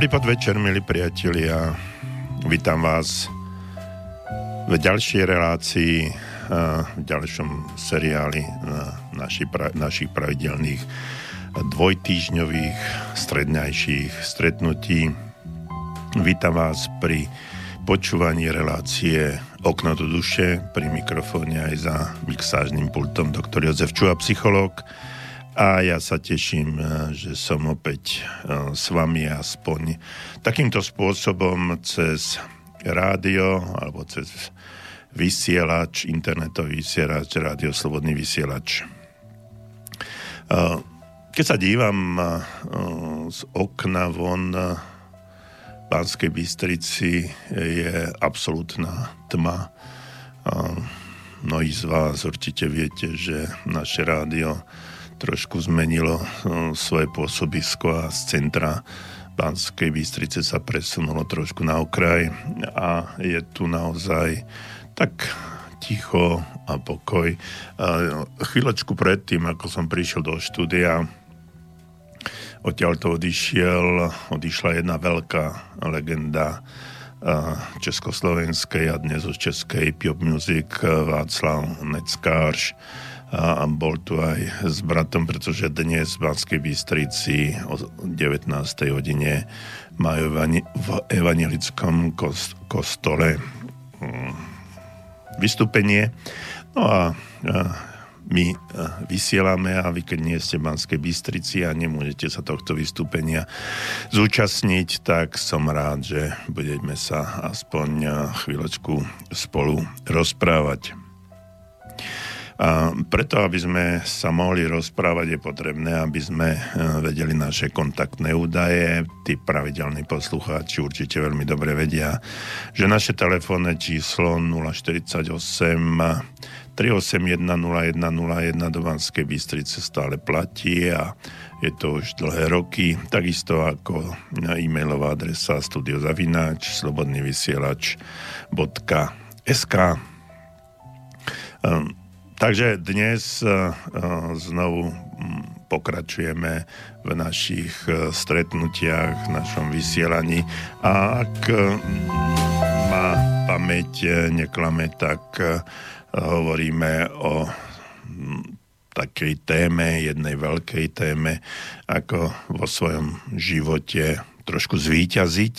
Dobrý podvečer, milí priatelia. Vítam vás v ďalšej relácii, v ďalšom seriáli našich, pravidelných dvojtýžňových strednejších stretnutí. Vítam vás pri počúvaní relácie Okno do duše, pri mikrofóne aj za mixážnym pultom doktor Jozef Čuha, psychológ a ja sa teším, e, že som opäť e, s vami aspoň takýmto spôsobom cez rádio alebo cez vysielač, internetový vysielač, rádio Slobodný vysielač. E, keď sa dívam z okna von v Banskej Bystrici je absolútna tma. Mnohí z vás určite viete, že naše rádio trošku zmenilo hm, svoje pôsobisko a z centra Banskej Bystrice sa presunulo trošku na okraj a je tu naozaj tak ticho a pokoj. A chvíľočku predtým, ako som prišiel do štúdia, odtiaľ to odišiel, odišla jedna veľká legenda československej a dnes už českej pop music Václav Neckář a bol tu aj s bratom, pretože dnes v Banskej Bystrici o 19. hodine majú v evangelickom kostole hm, vystúpenie. No a my vysielame a vy keď nie ste v Banskej Bystrici a nemôžete sa tohto vystúpenia zúčastniť, tak som rád, že budeme sa aspoň chvíľočku spolu rozprávať. Preto, aby sme sa mohli rozprávať, je potrebné, aby sme e, vedeli naše kontaktné údaje. Tí pravidelní poslucháči určite veľmi dobre vedia, že naše telefónne číslo 048 381 0101 do Banskej Bystrice stále platí a je to už dlhé roky, takisto ako e-mailová adresa studiozavináč slobodnyvysielač.sk um, Takže dnes e, e, znovu pokračujeme v našich e, stretnutiach, v našom vysielaní. A ak má pamäť neklame, tak hovoríme o takej téme, jednej veľkej téme, ako vo svojom živote trošku zvíťaziť,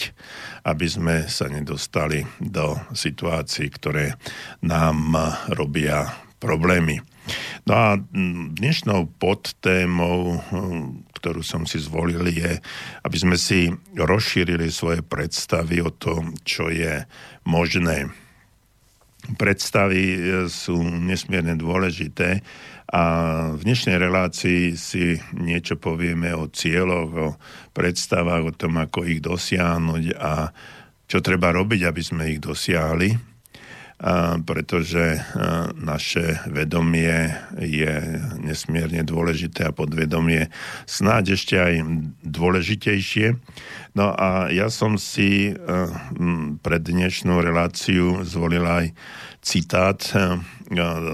aby sme sa nedostali do situácií, ktoré nám robia problémy. No a dnešnou podtémou, ktorú som si zvolil, je, aby sme si rozšírili svoje predstavy o tom, čo je možné. Predstavy e, sú nesmierne dôležité a v dnešnej relácii si niečo povieme o cieľoch, o predstavách, o tom, ako ich dosiahnuť a čo treba robiť, aby sme ich dosiahli pretože naše vedomie je nesmierne dôležité a podvedomie snáď ešte aj dôležitejšie. No a ja som si pred dnešnú reláciu zvolil aj citát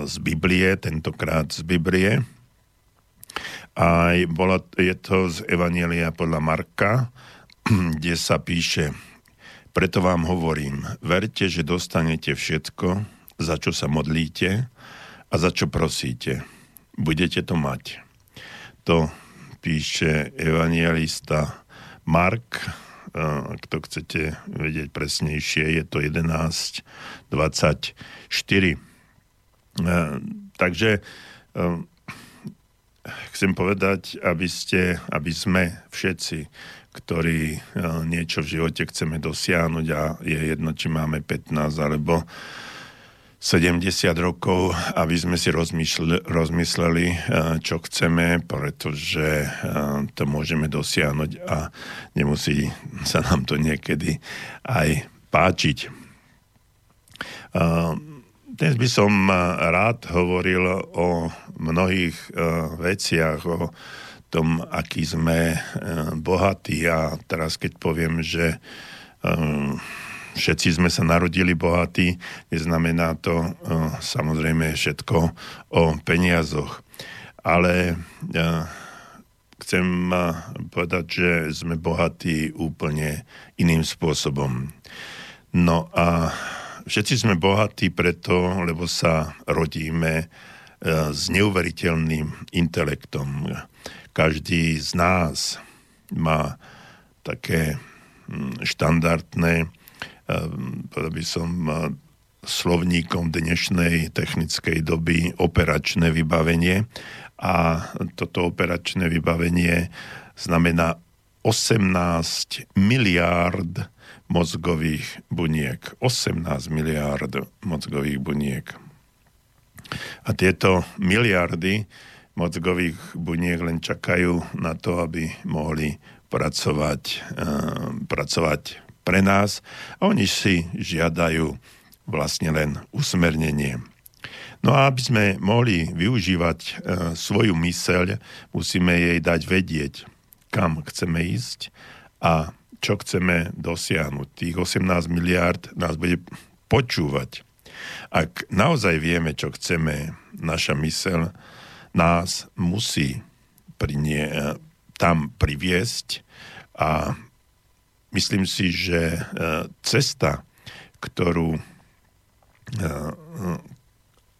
z Biblie, tentokrát z Biblie. A je to z Evanielia podľa Marka, kde sa píše preto vám hovorím, verte, že dostanete všetko, za čo sa modlíte a za čo prosíte. Budete to mať. To píše evangelista Mark, ak to chcete vedieť presnejšie, je to 11.24. Takže chcem povedať, aby, ste, aby sme všetci ktorí e, niečo v živote chceme dosiahnuť a je jedno, či máme 15 alebo 70 rokov, aby sme si rozmysleli, e, čo chceme, pretože e, to môžeme dosiahnuť a nemusí sa nám to niekedy aj páčiť. Dnes by som rád hovoril o mnohých veciach, o tom, aký sme e, bohatí a teraz keď poviem, že e, všetci sme sa narodili bohatí, neznamená to e, samozrejme všetko o peniazoch. Ale chcem povedať, že sme bohatí úplne iným spôsobom. No a všetci sme bohatí preto, lebo sa rodíme s neuveriteľným intelektom. Každý z nás má také hm, štandardné, povedal by som, slovníkom dnešnej technickej doby operačné vybavenie a toto operačné vybavenie znamená 18 miliárd mozgových buniek. 18 miliárd mozgových buniek. A tieto miliardy mozgových buniek len čakajú na to, aby mohli pracovať, uh, pracovať pre nás a oni si žiadajú vlastne len usmernenie. No a aby sme mohli využívať e, svoju myseľ, musíme jej dať vedieť, kam chceme ísť a čo chceme dosiahnuť. Tých 18 miliárd nás bude počúvať. Ak naozaj vieme, čo chceme, naša myseľ nás musí prinie, e, tam priviesť a myslím si, že e, cesta, ktorú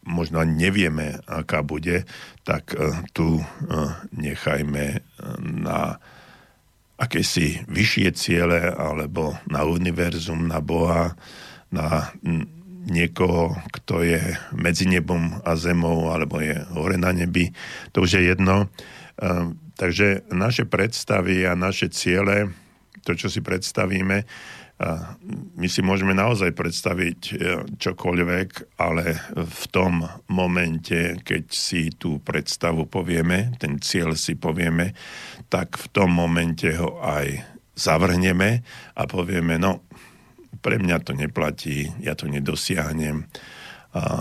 možno nevieme, aká bude, tak tu nechajme na akési vyššie ciele alebo na univerzum, na Boha, na niekoho, kto je medzi nebom a zemou alebo je hore na nebi. To už je jedno. Takže naše predstavy a naše ciele, to, čo si predstavíme, my si môžeme naozaj predstaviť e, čokoľvek, ale v tom momente, keď si tú predstavu povieme, ten cieľ si povieme, tak v tom momente ho aj zavrhneme a povieme, no, pre mňa to neplatí, ja to nedosiahnem,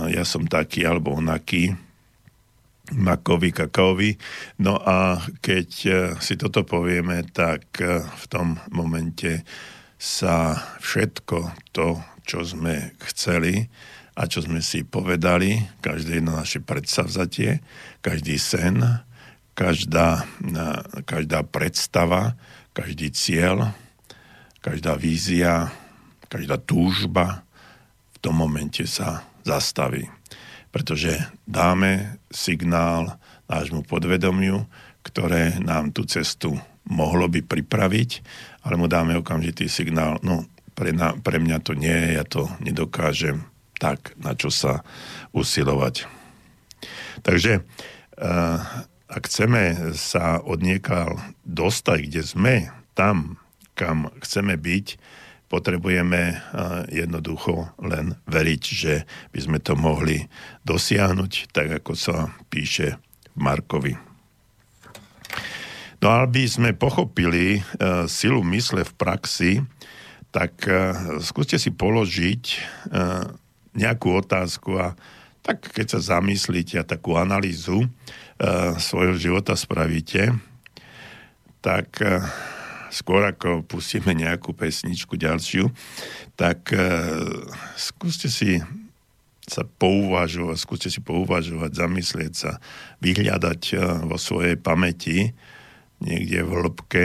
ja som taký alebo onaký, makový, kakaový. No a keď e, si toto povieme, tak e, v tom momente sa všetko to, čo sme chceli a čo sme si povedali, každé jedno naše predsavzatie, každý sen, každá, každá predstava, každý cieľ, každá vízia, každá túžba v tom momente sa zastaví. Pretože dáme signál nášmu podvedomiu, ktoré nám tú cestu mohlo by pripraviť ale mu dáme okamžitý signál, no pre, na, pre mňa to nie je, ja to nedokážem, tak na čo sa usilovať. Takže uh, ak chceme sa od niekal dostať, kde sme, tam, kam chceme byť, potrebujeme jednoducho len veriť, že by sme to mohli dosiahnuť, tak ako sa píše Markovi. No aby sme pochopili uh, silu mysle v praxi, tak uh, skúste si položiť uh, nejakú otázku a tak keď sa zamyslíte a takú analýzu svojho života spravíte, tak skôr ako pustíme nejakú pesničku ďalšiu, tak uh, skúste si sa pouvažovať, skúste si pouvažovať, zamyslieť sa, vyhľadať vo svojej pamäti, niekde v hĺbke,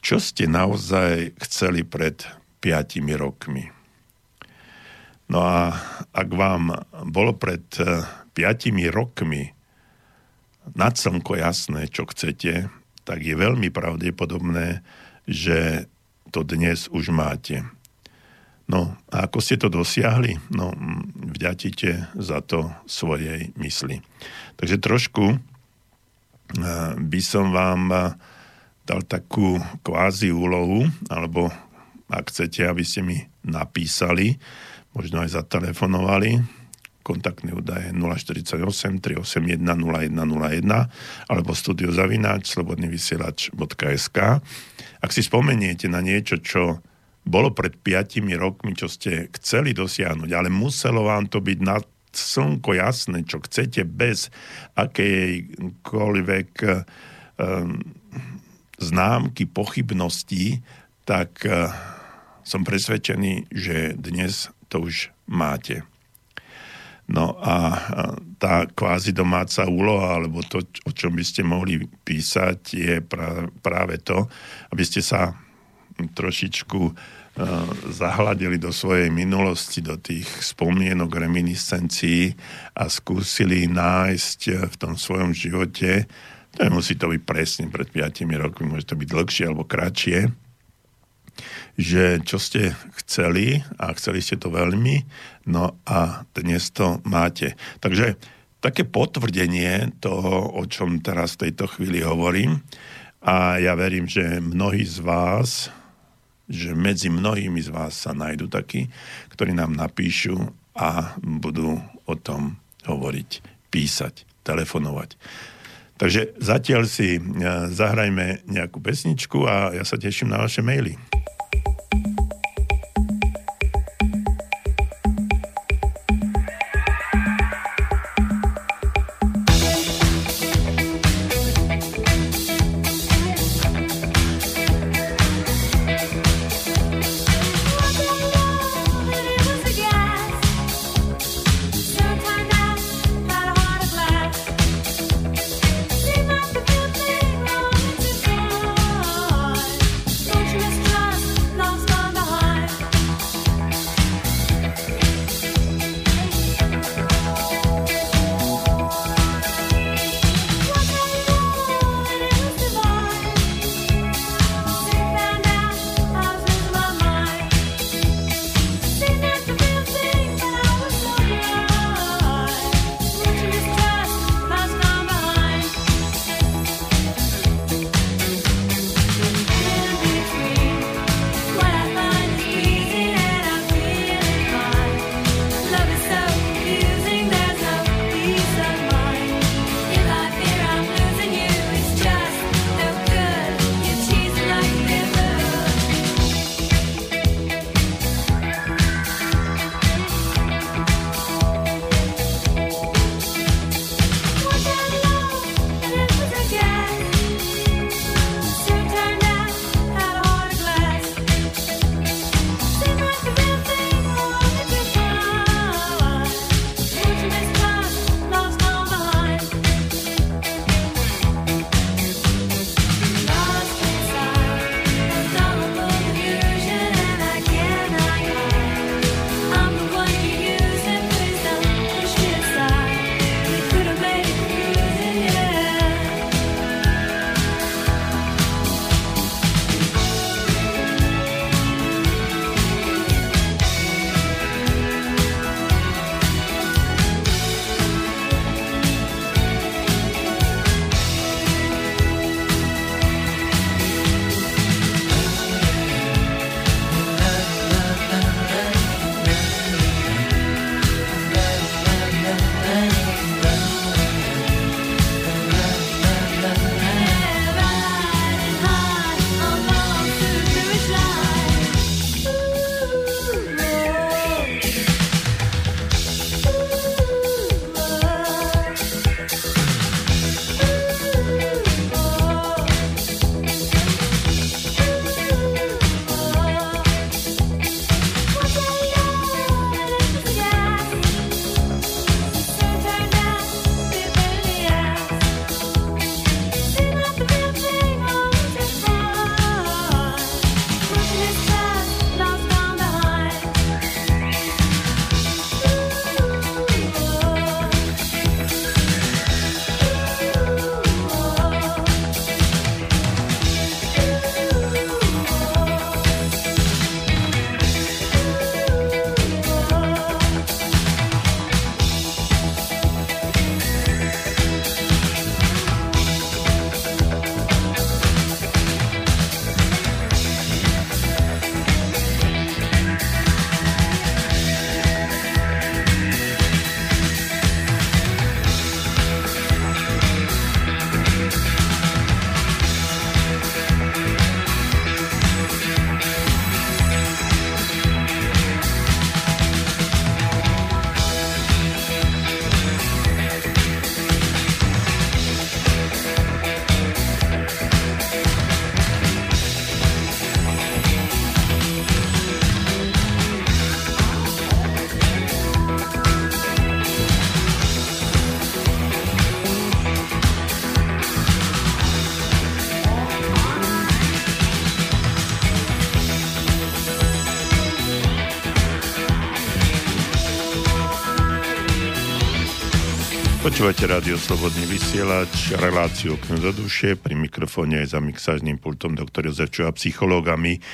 čo ste naozaj chceli pred piatimi rokmi. No a ak vám bolo pred eh, piatimi rokmi nad slnko jasné, čo chcete, tak je veľmi pravdepodobné, že to dnes už máte. No a ako ste to dosiahli? No vďatíte za to svojej mysli. Takže trošku by som vám dal takú kvázi úlohu, alebo ak chcete, aby ste mi napísali, možno aj zatelefonovali, kontaktné údaje 048 381 0101 alebo studiozavináč slobodnyvysielač.sk Ak si spomeniete na niečo, čo bolo pred 5 rokmi, čo ste chceli dosiahnuť, ale muselo vám to byť na slnko jasné, čo chcete bez akejkoľvek um, známky pochybností, tak uh, som presvedčený, že dnes to už máte. No a tá kvázi domáca úloha, alebo to, o čom by ste mohli písať, je práve to, aby ste sa trošičku uh, zahladili do svojej minulosti, do tých spomienok, reminiscencií a skúsili nájsť v tom svojom živote, to nemusí to byť presne pred 5 rokmi, môže to byť dlhšie alebo kratšie, že čo ste chceli a chceli ste to veľmi, no a dnes to máte. Takže také potvrdenie toho, o čom teraz v tejto chvíli hovorím, a ja verím, že mnohí z vás, že medzi mnohými z vás sa nájdú takí, ktorí nám napíšu a budú o tom hovoriť, písať, telefonovať. Takže zatiaľ si eh, zahrajme nejakú pesničku a ja sa teším na vaše maily. Počúvate rádio Slobodný vysielač, reláciu okno do duše, pri mikrofóne aj za mixážnym pultom doktor Jozef Čuha, psychológami.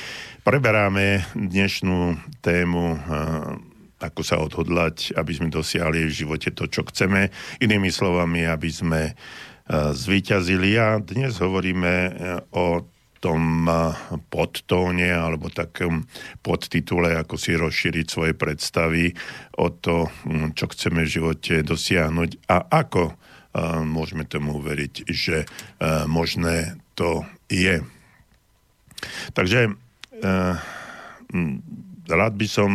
Preberáme dnešnú tému ako sa odhodlať, aby sme dosiahli v živote to, čo chceme. Inými slovami, aby sme zvíťazili. A dnes hovoríme o tom podtóne alebo takom podtitule, ako si rozšíriť svoje predstavy o to, čo chceme v živote dosiahnuť a ako môžeme tomu uveriť, že možné to je. Takže rád by som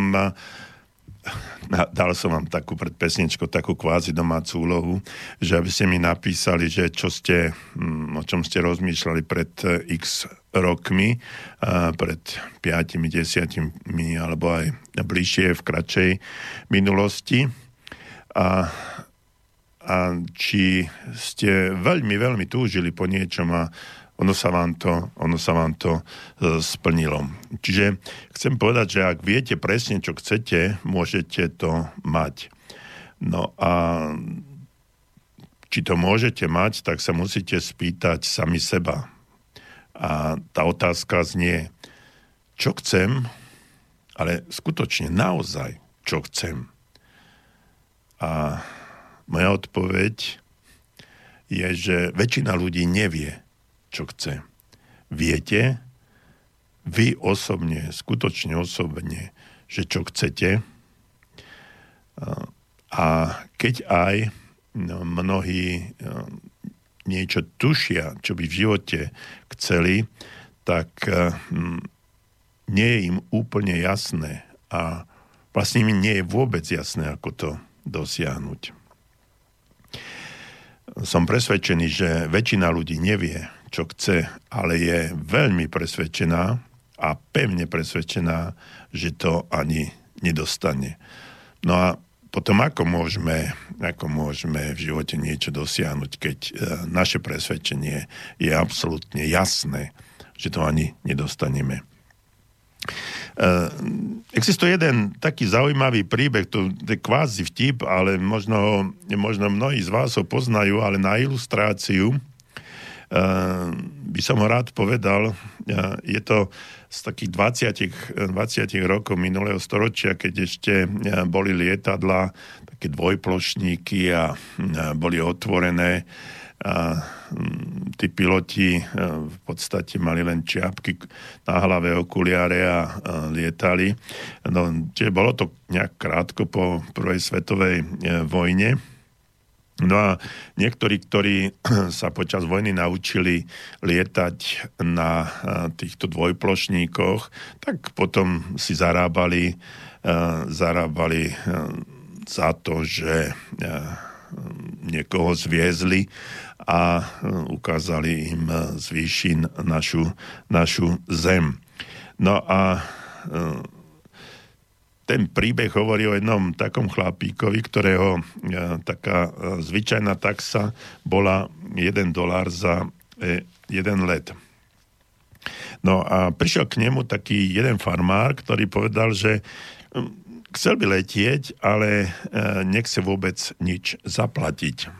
dal som vám takú pred pesničkou, takú kvázi domácu úlohu, že aby ste mi napísali, že čo ste, mm, o čom ste rozmýšľali pred eh, x rokmi, pred 5, 10 alebo aj bližšie v kratšej minulosti. A, a či ste veľmi, veľmi túžili po niečom a ono sa vám to, ono sa vám to e, splnilo. Čiže chcem povedať, že ak viete presne, čo chcete, môžete to mať. No a či to môžete mať, tak sa musíte spýtať sami seba. A tá otázka znie, čo chcem, ale skutočne naozaj, čo chcem. A moja odpoveď je, že väčšina ľudí nevie, čo chce. Viete, vy osobne, skutočne osobne, že čo chcete. A keď aj no, mnohí no, niečo tušia, čo by v živote chceli, tak hm, nie je im úplne jasné a vlastne im nie je vôbec jasné, ako to dosiahnuť. Som presvedčený, že väčšina ľudí nevie, čo chce, ale je veľmi presvedčená a pevne presvedčená, že to ani nedostane. No a potom ako môžeme, ako môžeme v živote niečo dosiahnuť, keď e, naše presvedčenie je absolútne jasné, že to ani nedostaneme. Uh, existuje jeden taký zaujímavý príbeh, to je kvázi vtip, ale možno, možno mnohí z vás ho poznajú, ale na ilustráciu by som ho rád povedal. Je to z takých 20, 20 rokov minulého storočia, keď ešte e, boli lietadla, také dvojplošníky a boli otvorené a tí piloti e, v podstate mali len čiapky na hlave, okuliare a lietali. No, čiže bolo to nejak krátko po prvej svetovej e, vojne No a niektorí, ktorí sa počas vojny naučili lietať na týchto dvojplošníkoch, tak potom si zarábali, zarábali za to, že niekoho zviezli a ukázali im z výšin našu, našu zem. No a ten príbeh hovorí o jednom takom chlapíkovi, ktorého e, taká e, zvyčajná taxa bola 1 dolár za e, jeden let. No a prišiel k nemu taký jeden farmár, ktorý povedal, že chcel by letieť, ale nechce vôbec nič zaplatiť.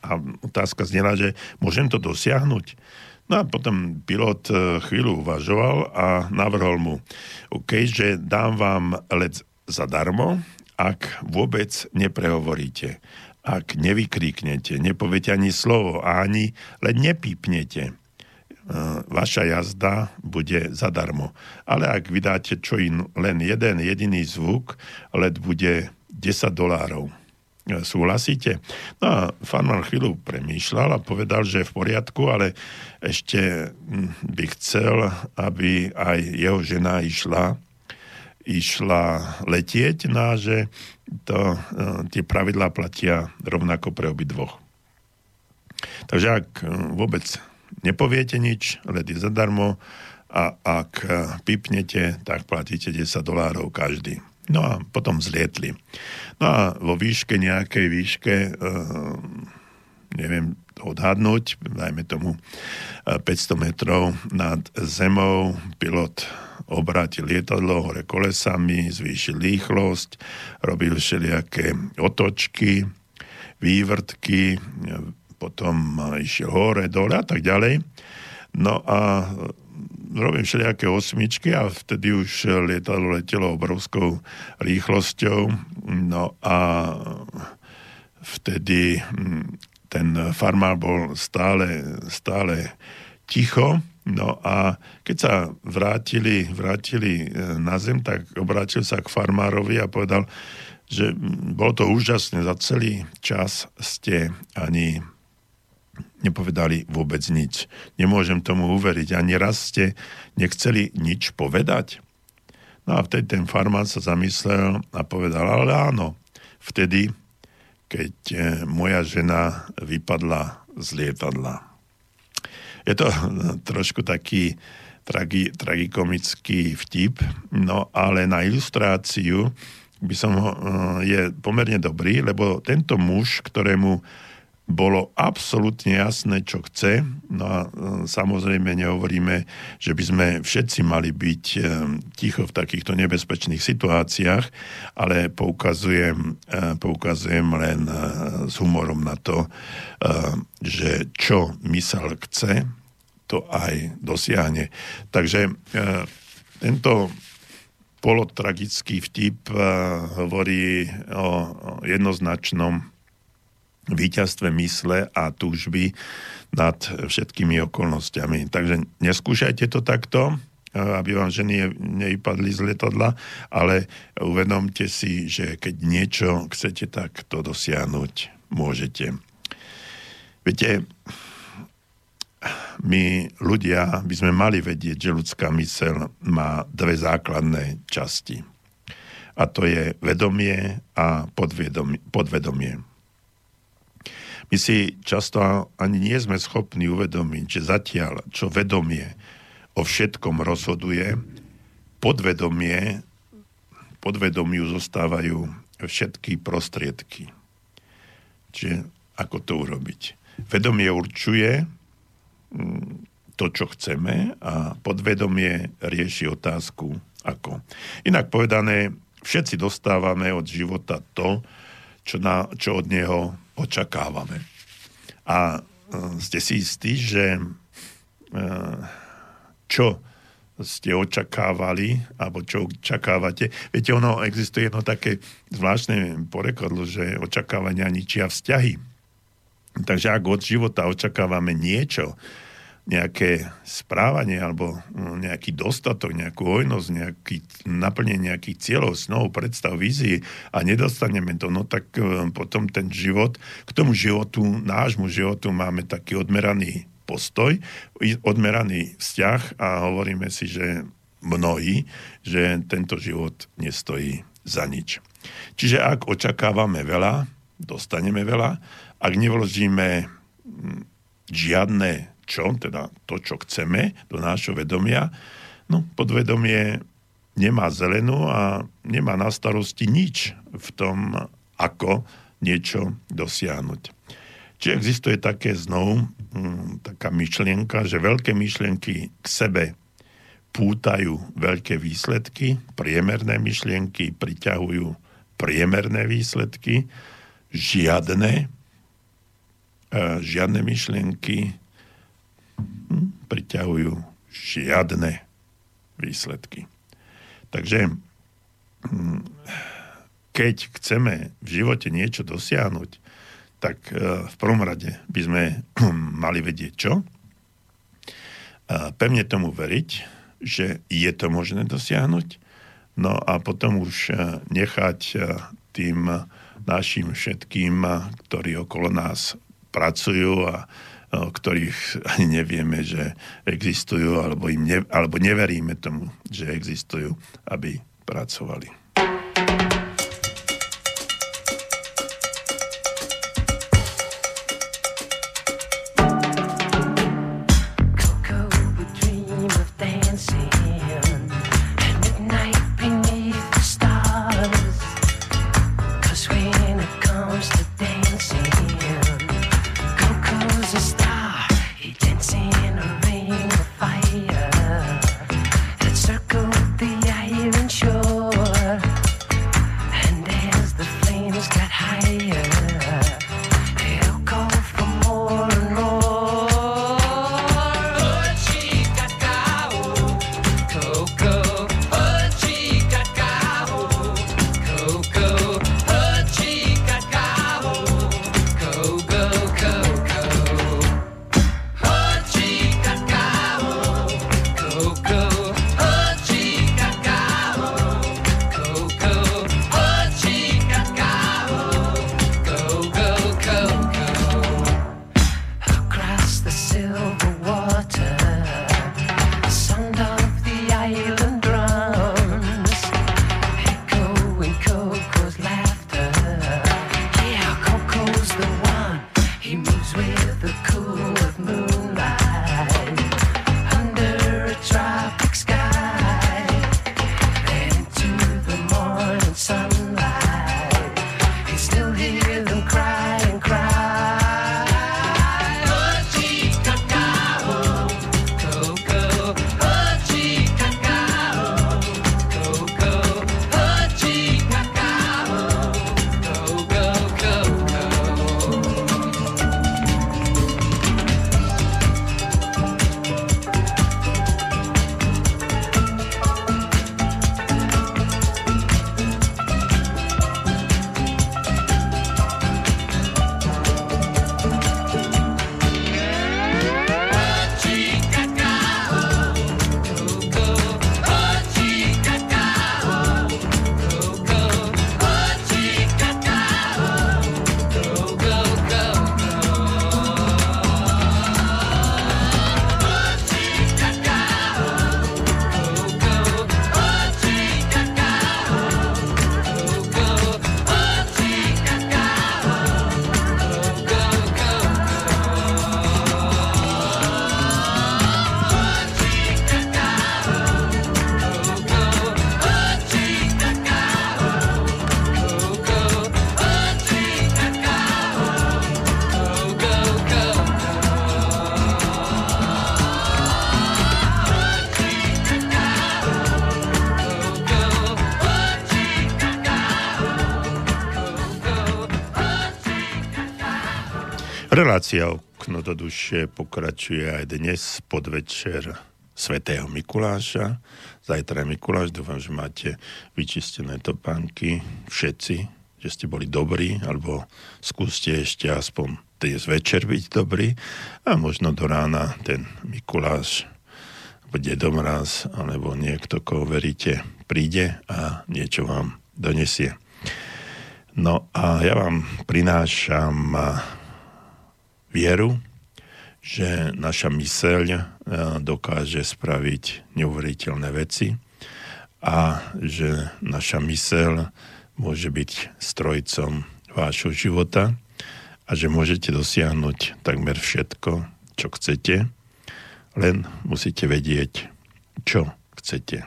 A otázka znela, že môžem to dosiahnuť? No a potom pilot e, chvíľu uvažoval a navrhol mu, OK, že dám vám let zadarmo, ak vôbec neprehovoríte, ak nevykríknete, nepoviete ani slovo ani len nepípnete. E, vaša jazda bude zadarmo. Ale ak vydáte čo in, len jeden jediný zvuk, let bude 10 dolárov. Súhlasíte? No a farmár chvíľu premýšľal a povedal, že je v poriadku, ale ešte hm, by chcel, aby aj jeho žena išla išla letieť, no a že to, hm, tie pravidlá platia rovnako pre obi dvoch. Takže ak hm, vôbec nepoviete nič, let je zadarmo a ak pipnete, tak platíte 10 dolárov každý. No a potom zlietli. No a vo výške, nejakej výške, e, neviem odhadnúť, dajme tomu 500 e, metrov nad zemou, pilot obrátil lietadlo hore kolesami, zvýšil rýchlosť, robil všelijaké otočky, vývrtky, potom išiel hore, dole a tak ďalej. No a robím všelijaké osmičky a vtedy už lietadlo letelo obrovskou rýchlosťou. No a vtedy hm, ten farmár bol stále, stále ticho. No a keď sa vrátili, vrátili e, na zem, tak obrátil sa k farmárovi a povedal, že hm, bolo to úžasné, za celý čas ste ani nepovedali vôbec nič. Nemôžem tomu uveriť. Ani raz ste nechceli nič povedať. No a vtedy ten farmár sa zamyslel a povedal, ale áno, vtedy, keď eh, moja žena vypadla z lietadla. Je to trošku taký tragi, tragikomický vtip, no ale na ilustráciu by som ho, eh, je pomerne dobrý, lebo tento muž, ktorému bolo absolútne jasné, čo chce. No a e, samozrejme nehovoríme, že by sme všetci mali byť e, ticho v takýchto nebezpečných situáciách, ale poukazujem, e, poukazujem len s humorom na to, že čo mysel chce, to aj dosiahne. Takže tento polotragický vtip hovorí o jednoznačnom víťazstve mysle a túžby nad všetkými okolnostiami. Takže neskúšajte to takto, aby vám ženy nevypadli z letadla, ale uvedomte si, že keď niečo chcete, tak to dosiahnuť môžete. Viete, my ľudia by sme mali vedieť, že ľudská mysel má dve základné časti. A to je vedomie a podvedomie. My si často ani nie sme schopní uvedomiť, že zatiaľ, čo vedomie o všetkom rozhoduje, podvedomie, podvedomiu zostávajú všetky prostriedky. Čiže ako to urobiť? Vedomie určuje mm, to, čo chceme a podvedomie rieši otázku ako. Inak povedané, všetci dostávame od života to, čo, na, čo od neho očakávame. A e, ste si istí, že e, čo ste očakávali, alebo čo očakávate. Viete, ono existuje jedno také zvláštne porekadlo, že očakávania ničia vzťahy. Takže ak od života očakávame niečo, nejaké správanie alebo mm, nejaký dostatok, nejakú hojnosť, nejaký, naplnenie nejakých cieľov, snov, predstav, vízií a nedostaneme to, no tak e, potom ten život, k tomu životu, nášmu životu máme taký odmeraný postoj, odmeraný vzťah a hovoríme si, že mnohí, že tento život nestojí za nič. Čiže ak očakávame veľa, dostaneme veľa, ak nevložíme žiadne čo, teda to, čo chceme do nášho vedomia, no podvedomie nemá zelenú a nemá na starosti nič v tom, ako niečo dosiahnuť. Či existuje také znovu, hm, taká myšlienka, že veľké myšlienky k sebe pútajú veľké výsledky, priemerné myšlienky priťahujú priemerné výsledky, žiadne, e, žiadne myšlienky priťahujú žiadne výsledky. Takže hm, keď chceme v živote niečo dosiahnuť, tak e, v prvom rade by sme mali vedieť čo. Pevne tomu veriť, že je to možné dosiahnuť. No a potom už e, nechať e, tým našim všetkým, ktorí okolo nás pracujú a ktorých ani nevieme, že existujú, alebo, im ne, alebo neveríme tomu, že existujú, aby pracovali. Relácia Okno do duše pokračuje aj dnes podvečer svätého Mikuláša. Zajtra je Mikuláš, dúfam, že máte vyčistené topánky všetci, že ste boli dobrí, alebo skúste ešte aspoň dnes večer byť dobrý a možno do rána ten Mikuláš bude domraz, alebo niekto, koho veríte, príde a niečo vám donesie. No a ja vám prinášam vieru, že naša myseľ e, dokáže spraviť neuveriteľné veci a že naša myseľ môže byť strojcom vášho života a že môžete dosiahnuť takmer všetko, čo chcete, len musíte vedieť, čo chcete. E,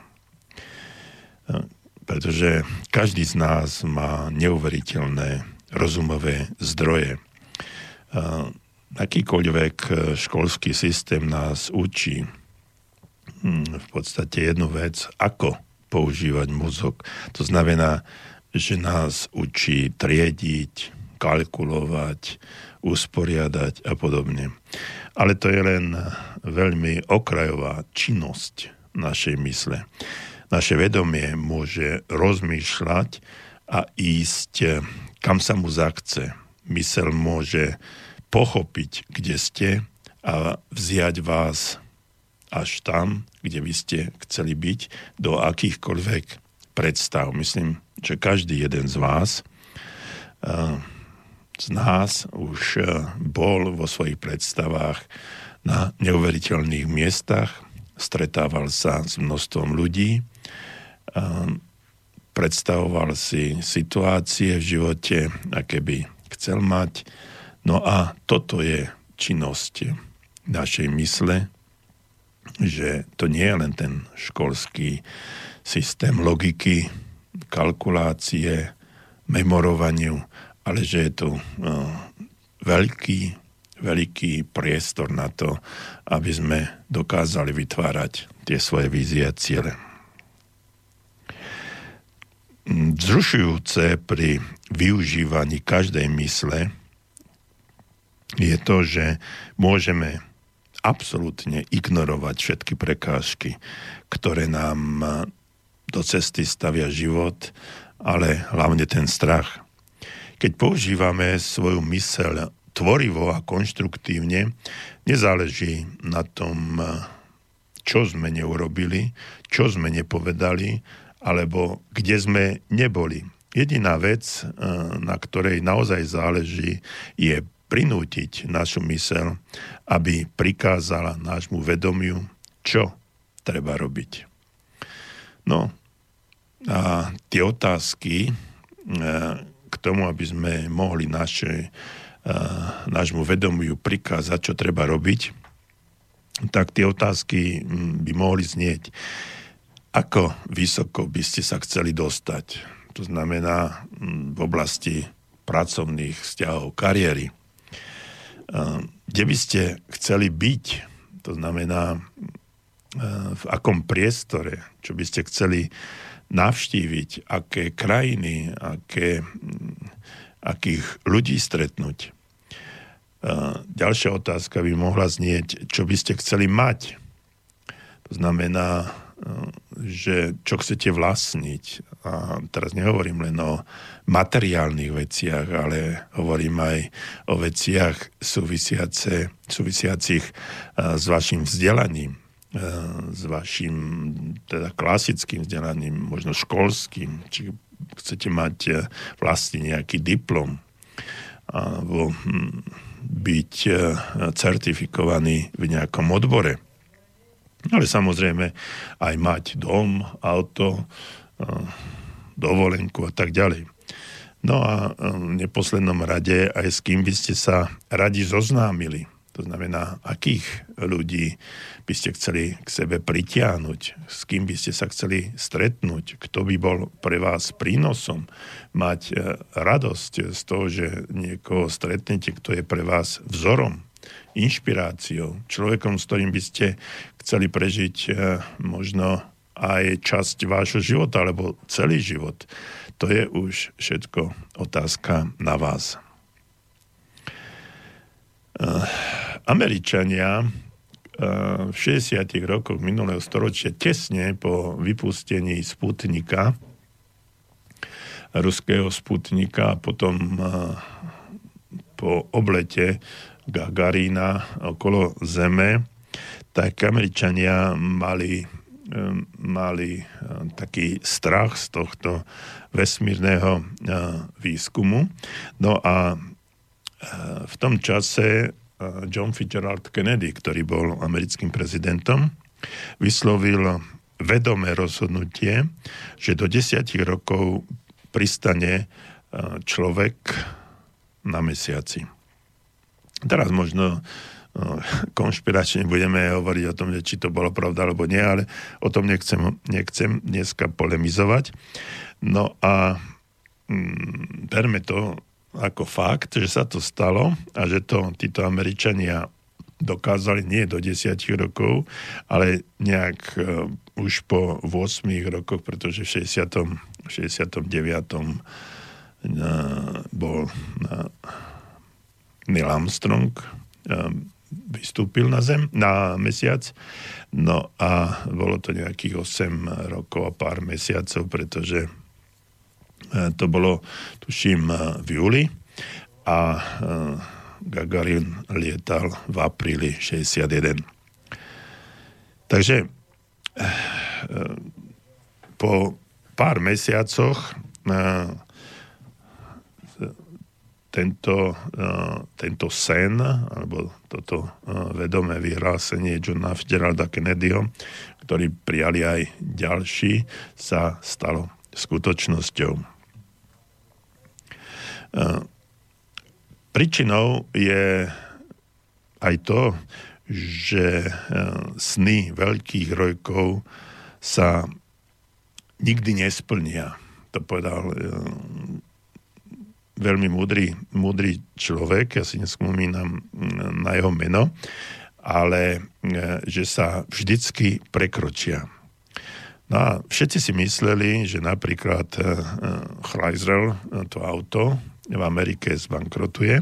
pretože každý z nás má neuveriteľné rozumové zdroje. Akýkoľvek e, školský systém nás učí hm, v podstate jednu vec, ako používať mozog. To znamená, že nás učí triediť, kalkulovať, usporiadať a podobne. Ale to je len veľmi okrajová činnosť našej mysle. Naše vedomie môže rozmýšľať a ísť e, kam sa mu zachce. Mysel môže pochopiť, kde ste a vziať vás až tam, kde by ste chceli byť, do akýchkoľvek predstav. Myslím, že každý jeden z vás, eh, z nás už eh, bol vo svojich predstavách na neuveriteľných miestach, stretával sa s množstvom ľudí, eh, predstavoval si situácie v živote, aké by chcel mať, No a toto je činnosť našej mysle, že to nie je len ten školský systém logiky, kalkulácie, memorovaniu, ale že je tu no, veľký, veľký priestor na to, aby sme dokázali vytvárať tie svoje vízie a ciele. Vzrušujúce pri využívaní každej mysle je to, že môžeme absolútne ignorovať všetky prekážky, ktoré nám do cesty stavia život, ale hlavne ten strach. Keď používame svoju myseľ tvorivo a konštruktívne, nezáleží na tom, čo sme neurobili, čo sme nepovedali, alebo kde sme neboli. Jediná vec, na ktorej naozaj záleží, je prinútiť našu mysel, aby prikázala nášmu vedomiu, čo treba robiť. No a tie otázky e, k tomu, aby sme mohli naše, e, nášmu vedomiu prikázať, čo treba robiť, tak tie otázky by mohli znieť, ako vysoko by ste sa chceli dostať. To znamená v oblasti pracovných vzťahov, kariéry, kde by ste chceli byť, to znamená ehm, v akom priestore, čo by ste chceli navštíviť, aké krajiny, aké, akých ľudí stretnúť. Ehm, ďalšia otázka by mohla znieť, čo by ste chceli mať. To znamená, že čo chcete vlastniť. A teraz nehovorím len o materiálnych veciach, ale hovorím aj o veciach súvisiace, súvisiacich s vašim vzdelaním, s vašim teda klasickým vzdelaním, možno školským, či chcete mať vlastne nejaký diplom alebo hm, byť certifikovaný v nejakom odbore ale samozrejme aj mať dom, auto, dovolenku a tak ďalej. No a v neposlednom rade aj s kým by ste sa radi zoznámili. To znamená, akých ľudí by ste chceli k sebe pritiahnuť, s kým by ste sa chceli stretnúť, kto by bol pre vás prínosom, mať e, radosť z toho, že niekoho stretnete, kto je pre vás vzorom, inšpiráciou, človekom, s ktorým by ste chceli prežiť eh, možno aj časť vášho života, alebo celý život. To je už všetko otázka na vás. Američania v 60. rokoch minulého storočia, tesne po vypustení Sputnika, ruského Sputnika a potom po oblete Gagarina okolo Zeme, tak Američania mali, mali taký strach z tohto vesmírneho výskumu. No a v tom čase John Fitzgerald Kennedy, ktorý bol americkým prezidentom, vyslovil vedomé rozhodnutie, že do desiatich rokov pristane človek na mesiaci. Teraz možno konšpiračne budeme hovoriť o tom, či to bolo pravda alebo nie, ale o tom nechcem, nechcem dneska polemizovať. No a mm, berme to ako fakt, že sa to stalo a že to títo Američania dokázali nie do 10 rokov, ale nejak uh, už po 8 rokoch, pretože v 60. 69. Uh, bol uh, Neil Armstrong uh, vystúpil na zem, na mesiac. No a bolo to nejakých 8 rokov a pár mesiacov, pretože E, to bolo, tuším, e, v júli a e, Gagarin lietal v apríli 61. Takže po pár mesiacoch tento, tento sen, alebo toto vedomé vyhlásenie Johna Fitzgeralda Kennedyho, ktorý prijali aj ďalší, sa stalo skutočnosťou. Príčinou je aj to, že sny veľkých rojkov sa nikdy nesplnia. To povedal veľmi múdry, múdry človek, ja si nespomínam na jeho meno, ale že sa vždycky prekročia. No a všetci si mysleli, že napríklad Chrysler, to auto, v Amerike zbankrotuje,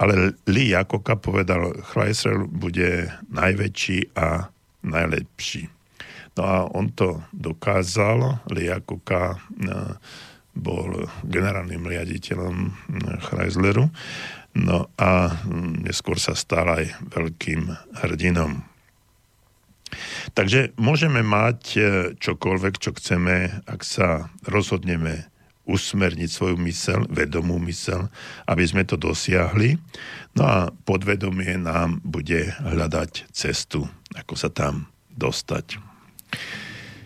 ale Lee Jakoka povedal, Chrysler bude najväčší a najlepší. No a on to dokázal, Lee Jakoka bol generálnym riaditeľom eh, Chrysleru, no a hm, neskôr sa stal aj veľkým hrdinom. Takže môžeme mať eh, čokoľvek, čo chceme, ak sa rozhodneme usmerniť svoju mysel, vedomú mysel, aby sme to dosiahli. No a podvedomie nám bude hľadať cestu, ako sa tam dostať.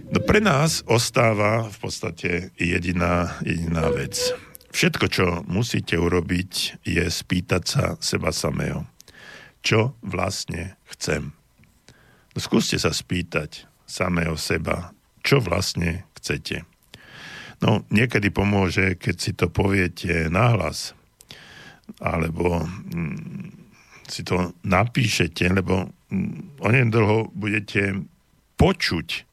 No pre nás ostáva v podstate jediná, jediná vec. Všetko, čo musíte urobiť, je spýtať sa seba samého. Čo vlastne chcem? No skúste sa spýtať samého seba, čo vlastne chcete. No, niekedy pomôže, keď si to poviete nahlas, alebo mm, si to napíšete, lebo mm, onedlho budete počuť,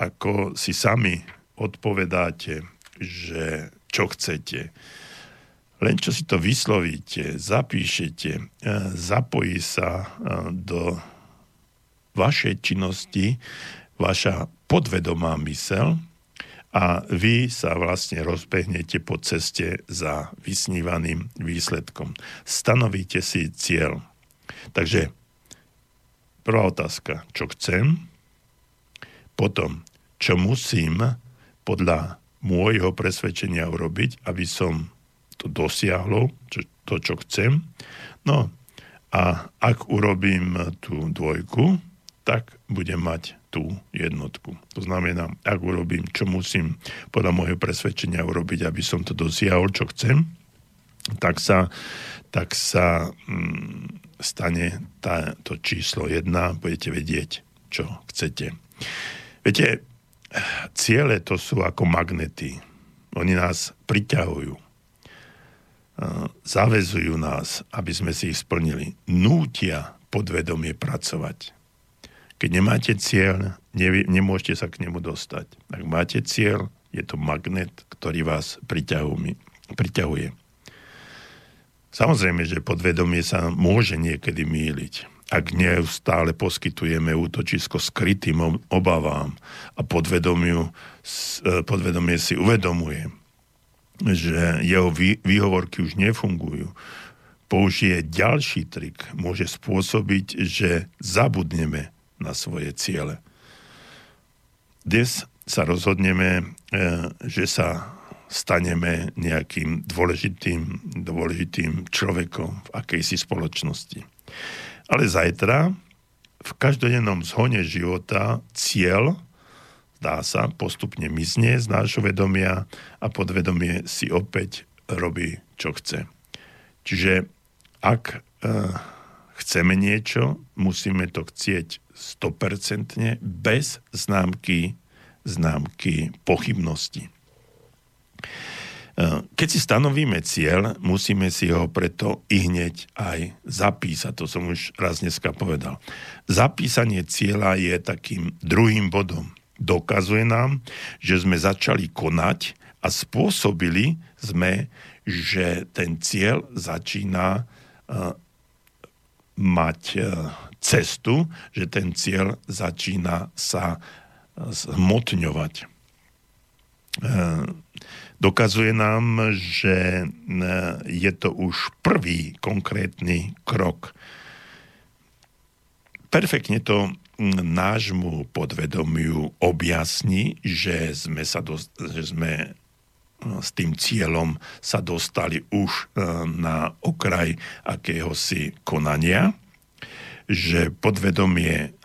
ako si sami odpovedáte, že čo chcete. Len čo si to vyslovíte, zapíšete, e, zapojí sa e, do vašej činnosti vaša podvedomá mysel, a vy sa vlastne rozbehnete po ceste za vysnívaným výsledkom. Stanovíte si cieľ. Takže prvá otázka, čo chcem, potom, čo musím podľa môjho presvedčenia urobiť, aby som to dosiahlo, čo, to, čo chcem. No a ak urobím tú dvojku, tak budem mať tú jednotku. To znamená, ak urobím, čo musím podľa môjho presvedčenia urobiť, aby som to dosiahol, čo chcem, tak sa, tak sa mm, stane tá, to číslo jedna, budete vedieť, čo chcete. Viete, ciele to sú ako magnety. Oni nás priťahujú. Zavezujú nás, aby sme si ich splnili. Nútia podvedomie pracovať. Keď nemáte cieľ, ne, nemôžete sa k nemu dostať. Ak máte cieľ, je to magnet, ktorý vás priťahuje. Samozrejme, že podvedomie sa môže niekedy míliť. Ak neustále poskytujeme útočisko skrytým obavám a podvedomiu, e, podvedomie si uvedomuje, že jeho výhovorky už nefungujú, použije ďalší trik, môže spôsobiť, že zabudneme na svoje ciele. Dnes sa rozhodneme, e, že sa staneme nejakým dôležitým, dôležitým človekom v akejsi spoločnosti. Ale zajtra v každodennom zhone života cieľ, dá sa, postupne mizne z nášho vedomia a podvedomie si opäť robí, čo chce. Čiže ak e, chceme niečo, musíme to chcieť 100% bez známky, známky pochybnosti. Eh, keď si stanovíme cieľ, musíme si ho preto i hneď aj zapísať. To som už raz dneska povedal. Zapísanie cieľa je takým druhým bodom. Dokazuje nám, že sme začali konať a spôsobili sme, že ten cieľ začína uh, mať uh, cestu, že ten cieľ začína sa zmotňovať. Uh, dokazuje nám, že e, je to už prvý konkrétny krok. Perfektne to nášmu podvedomiu objasní, že sme, sa dost, že sme e, s tým cieľom sa dostali už e, na okraj akéhosi konania že podvedomie,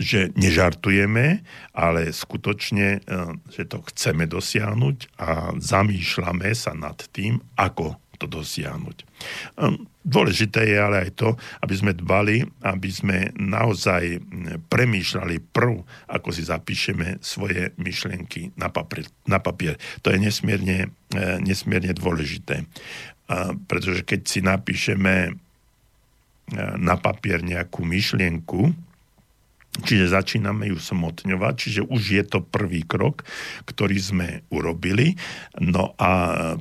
že nežartujeme, ale skutočne, e, že to chceme dosiahnuť a zamýšľame sa nad tým, ako to dosiahnuť. E, dôležité je ale aj to, aby sme dbali, aby sme naozaj premýšľali prv, ako si zapíšeme svoje myšlienky na papier. Na papier. To je nesmierne, e, nesmierne dôležité. Pretože keď si napíšeme na papier nejakú myšlienku, Čiže začíname ju smotňovať, čiže už je to prvý krok, ktorý sme urobili. No a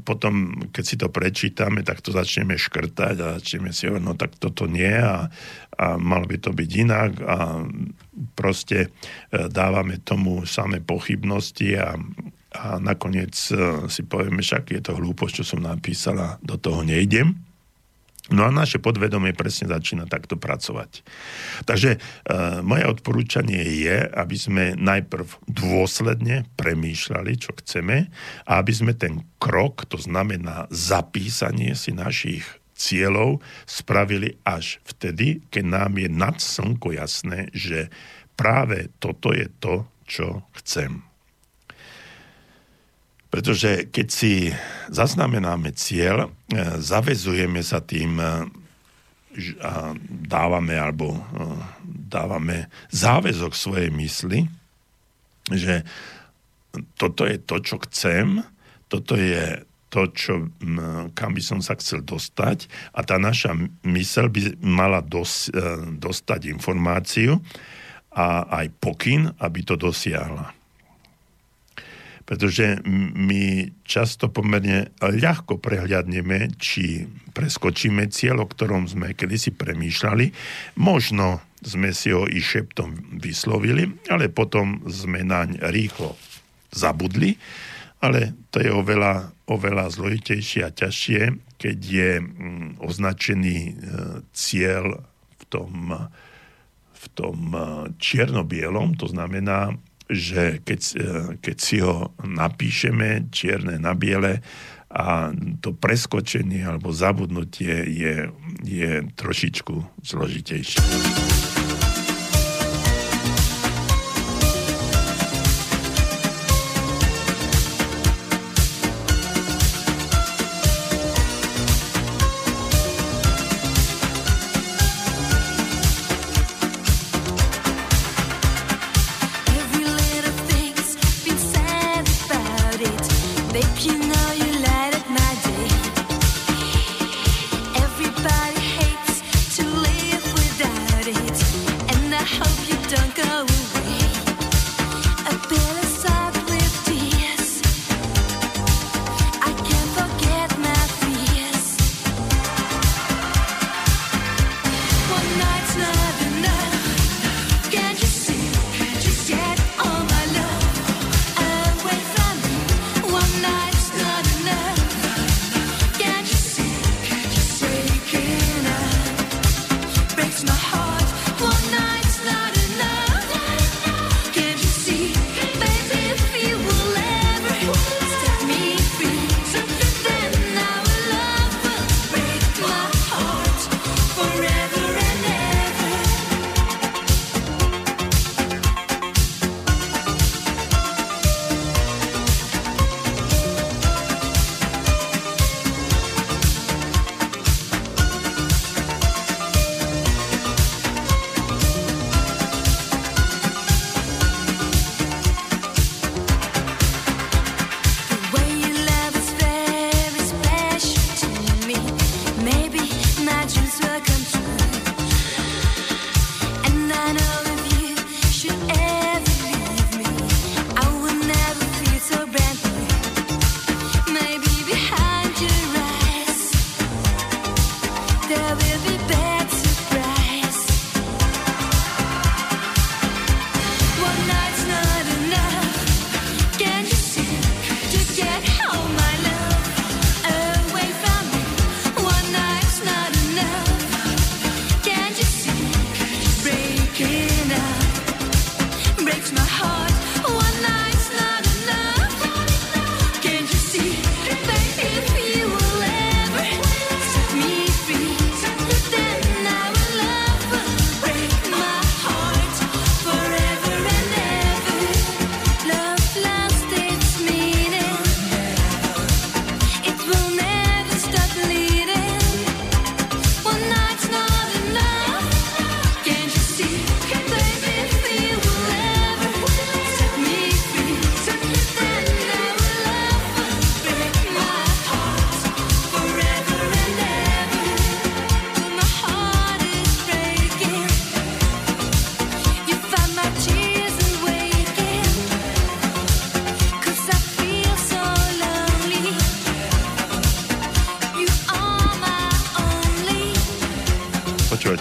potom, keď si to prečítame, tak to začneme škrtať a začneme si hovoriť, no tak toto nie a, a malo by to byť inak a proste e, dávame tomu samé pochybnosti a, a nakoniec e, si povieme, však je to hlúposť, čo som napísala, do toho nejdem. No a naše podvedomie presne začína takto pracovať. Takže e, moje odporúčanie je, aby sme najprv dôsledne premýšľali, čo chceme a aby sme ten krok, to znamená zapísanie si našich cieľov, spravili až vtedy, keď nám je nad slnko jasné, že práve toto je to, čo chcem. Pretože keď si zaznamenáme cieľ, e, zavezujeme sa tým e, a dávame alebo e, dávame záväzok svojej mysli, že toto je to, čo chcem, toto je to, čo, kam by som sa chcel dostať a tá naša mysel by mala dos, dostať informáciu a aj pokyn, aby to dosiahla pretože my často pomerne ľahko prehľadneme, či preskočíme cieľ, o ktorom sme kedysi premýšľali. Možno sme si ho i šeptom vyslovili, ale potom sme naň rýchlo zabudli, ale to je oveľa, oveľa zložitejšie a ťažšie, keď je označený e, cieľ v tom, v tom e, čierno-bielom, to znamená že keď, e, keď si ho napíšeme čierne na biele a to preskočenie alebo zabudnutie je, je trošičku zložitejšie.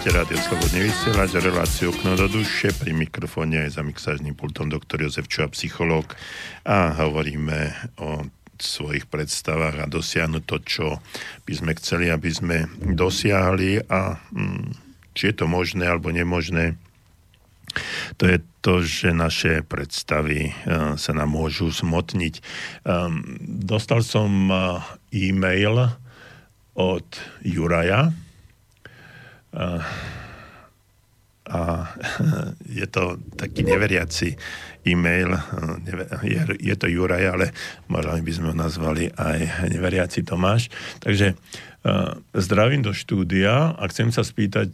Počúvate rádio Slobodný vysielač, reláciu okno do duše, pri mikrofóne aj za mixážnym pultom doktor Jozef Čuha, psychológ. A hovoríme o svojich predstavách a dosiahnuť to, čo by sme chceli, aby sme dosiahli. A hm, či je to možné alebo nemožné, to je to, že naše predstavy uh, sa nám môžu zmotniť. Um, dostal som uh, e-mail od Juraja, a je to taký neveriaci e-mail, je, je to Juraj, ale možno by sme ho nazvali aj neveriaci Tomáš. Takže zdravím do štúdia a chcem sa spýtať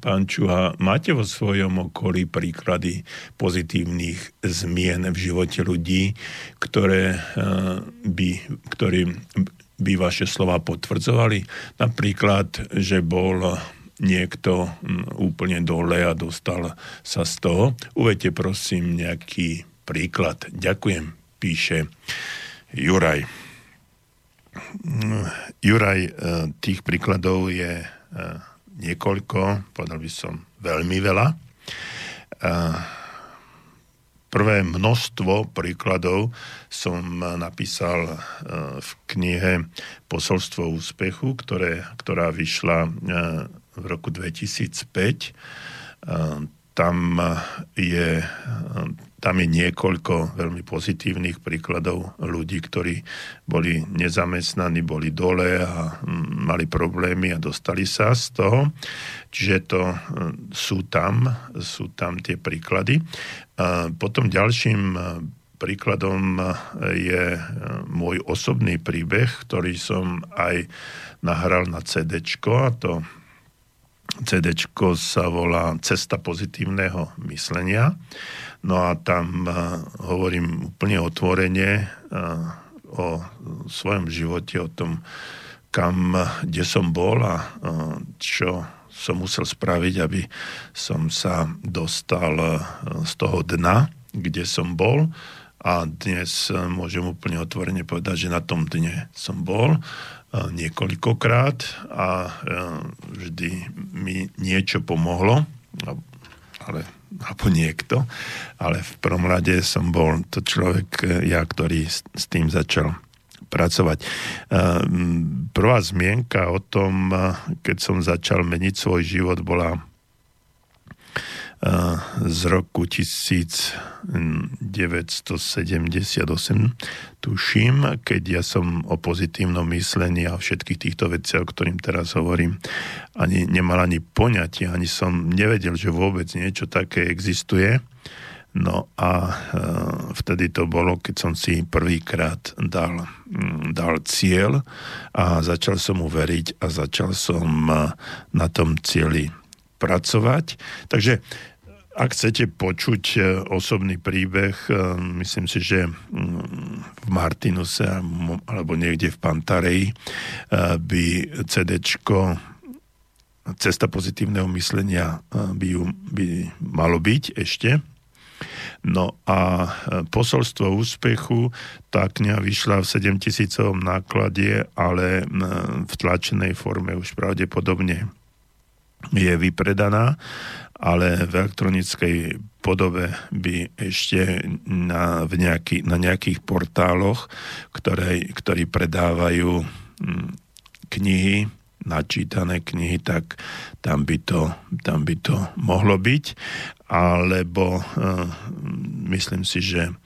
pán Čuha, máte vo svojom okolí príklady pozitívnych zmien v živote ľudí, ktoré by, ktorí by vaše slova potvrdzovali. Napríklad, že bol niekto úplne dole a dostal sa z toho. Uvedte prosím nejaký príklad. Ďakujem, píše Juraj. Juraj, eh, tých príkladov je eh, niekoľko, povedal by som veľmi veľa eh, prvé množstvo príkladov som napísal e, v knihe Posolstvo úspechu, ktoré, ktorá vyšla e, v roku 2005. E, tam je, tam je niekoľko veľmi pozitívnych príkladov ľudí, ktorí boli nezamestnaní, boli dole a mali problémy a dostali sa z toho. Čiže to sú tam, sú tam tie príklady. Potom ďalším príkladom je môj osobný príbeh, ktorý som aj nahral na CD, a to CD sa volá Cesta pozitívneho myslenia. No a tam hovorím úplne otvorene o svojom živote, o tom, kam, kde som bol a čo som musel spraviť, aby som sa dostal eh, z toho dna, kde som bol. A dnes eh, môžem úplne otvorene povedať, že na tom dne som bol eh, niekoľkokrát a vždy mi niečo pomohlo, ale, alebo niekto, ale v prvom rade som bol to človek, ja, ktorý s, s tým začal pracovať. Ehm, prvá zmienka o tom, keď som začal meniť svoj život, bola z roku 1978, tuším, keď ja som o pozitívnom myslení a všetkých týchto veciach, o ktorým teraz hovorím, ani nemal ani poňatie, ani som nevedel, že vôbec niečo také existuje. No a e, vtedy to bolo, keď som si prvýkrát dal, mm, dal cieľ a začal som mu veriť a začal som e, na tom cieli pracovať. Takže ak chcete počuť e, osobný príbeh, myslím si, že mm, v Martinuse alebo niekde v Pantareji by CDčko Cesta pozitívneho myslenia by, ju, by malo byť ešte. No a e, posolstvo úspechu, tá kniha vyšla v 7 tisícovom náklade, ale v tlačenej forme už pravdepodobne je vypredaná, ale v elektronickej podobe by ešte na, v nejaký, na nejakých portáloch, ktoré, ktorí predávajú knihy, načítané knihy, tak tam by to, tam by to mohlo byť. Alebo uh, myslím si, že uh,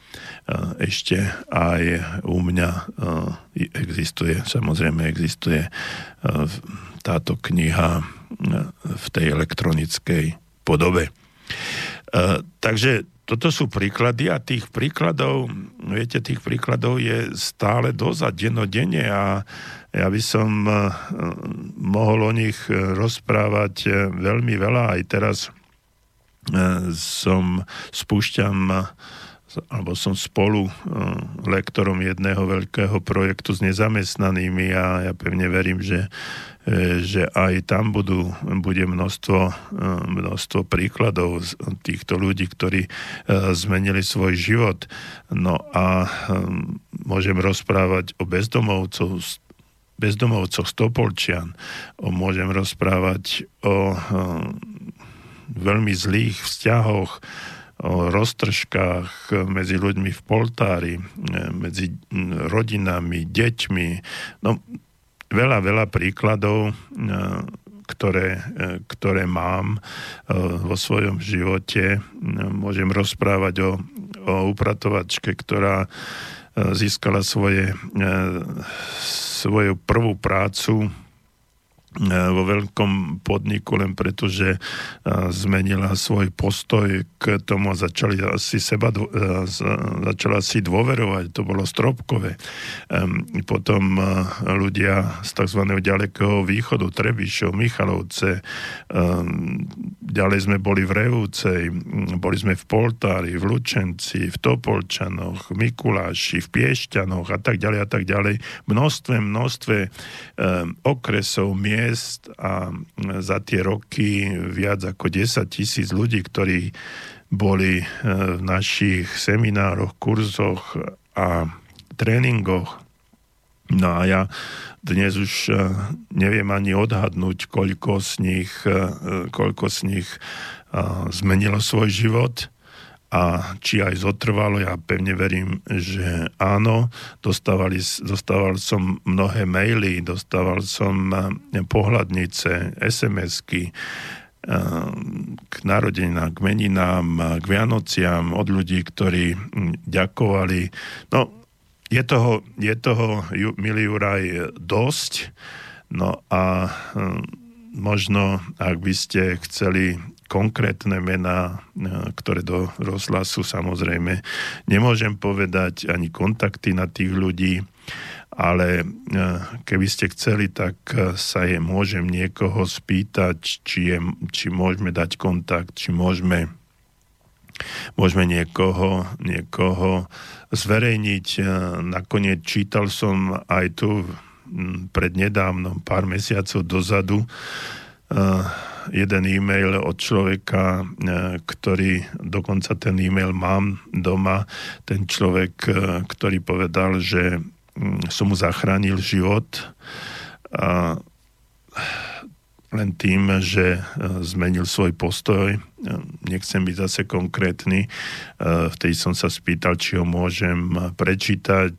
ešte aj u mňa uh, existuje, samozrejme existuje uh, táto kniha uh, v tej elektronickej podobe. Uh, takže toto sú príklady a tých príkladov, viete, tých príkladov je stále dosť a a ja by som uh, mohol o nich rozprávať veľmi veľa aj teraz E, som spúšťam alebo som spolu e, lektorom jedného veľkého projektu s nezamestnanými a ja pevne verím, že, e, že aj tam budú, bude množstvo, množstvo príkladov týchto ľudí, ktorí zmenili svoj život. No a môžem rozprávať o bezdomovcov, bezdomovcoch Stopolčian, môžem rozprávať o veľmi zlých vzťahoch, o roztržkách medzi ľuďmi v Poltári, medzi rodinami, deťmi. No, veľa, veľa príkladov, ktoré, ktoré mám vo svojom živote. Môžem rozprávať o, o upratovačke, ktorá získala svoje, svoju prvú prácu E, vo veľkom podniku len preto, že e, zmenila svoj postoj k tomu a začali asi seba, e, začala si dôverovať, to bolo stropkové. Potom ľudia z tzv. ďalekého východu, Trebišov, Michalovce, ďalej sme boli v Revúcej, boli sme v Poltári, v Lučenci, v Topolčanoch, v Mikuláši, v Piešťanoch a tak ďalej a tak ďalej. Množstve, množstve okresov, miest, miest a za tie roky viac ako 10 tisíc ľudí, ktorí boli e, v našich seminároch, kurzoch a tréningoch. No a ja dnes už e, neviem ani odhadnúť, koľko z nich, e, koľko z nich zmenilo svoj život a či aj zotrvalo, ja pevne verím, že áno. Dostávali, dostával som mnohé maily, dostával som eh, pohľadnice, SMS-ky, eh, k narodeninám, k meninám, eh, k Vianociam od ľudí, ktorí hm, ďakovali. No, je toho, je toho milý Juraj, dosť. No a hm, možno, ak by ste chceli konkrétne mená, e, ktoré do rozhlasu samozrejme nemôžem povedať, ani kontakty na tých ľudí, ale e, keby ste chceli, tak e, sa je môžem niekoho spýtať, či, je, či môžeme dať kontakt, či môžeme, môžeme niekoho, niekoho zverejniť. Nakoniec čítal som aj tu pred nedávnom, pár mesiacov dozadu, jeden e-mail od človeka, e, ktorý, dokonca ten e-mail mám doma, ten človek, e, ktorý povedal, že mm, som mu zachránil život a len tým, že e, zmenil svoj postoj. Nechcem byť zase konkrétny. Vtedy som sa spýtal, či ho môžem prečítať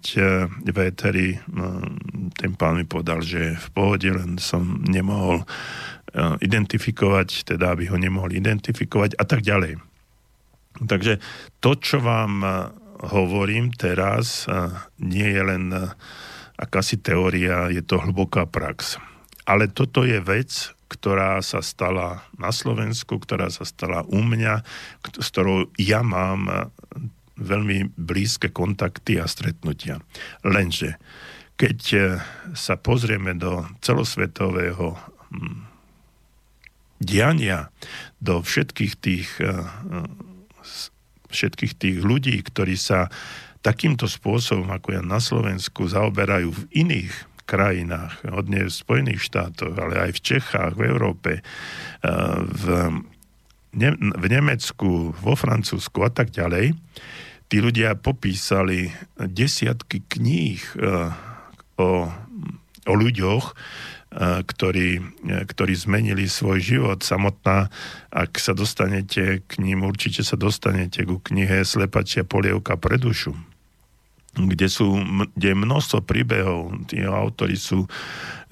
v Eteri. Ten pán mi povedal, že v pohode, len som nemohol identifikovať, teda aby ho nemohli identifikovať a tak ďalej. Takže to, čo vám eh, hovorím teraz, eh, nie je len akási teória, je to hlboká prax. Ale toto je vec, ktorá sa stala na Slovensku, ktorá sa stala u mňa, s ktorou ja mám veľmi blízke kontakty a stretnutia. Lenže, keď sa pozrieme do celosvetového hm, diania, do všetkých tých, eh, všetkých tých ľudí, ktorí sa takýmto spôsobom, ako ja na Slovensku, zaoberajú v iných krajinách, hodne v Spojených štátoch, ale aj v Čechách, v Európe, eh, v, v Nemecku, vo Francúzsku a tak ďalej, tí ľudia popísali desiatky kníh o, o ľuďoch, ktorí, ktorí zmenili svoj život. Samotná, ak sa dostanete k ním, určite sa dostanete ku knihe Slepačia polievka pre dušu, kde, sú, kde je množstvo príbehov. Tí autori sú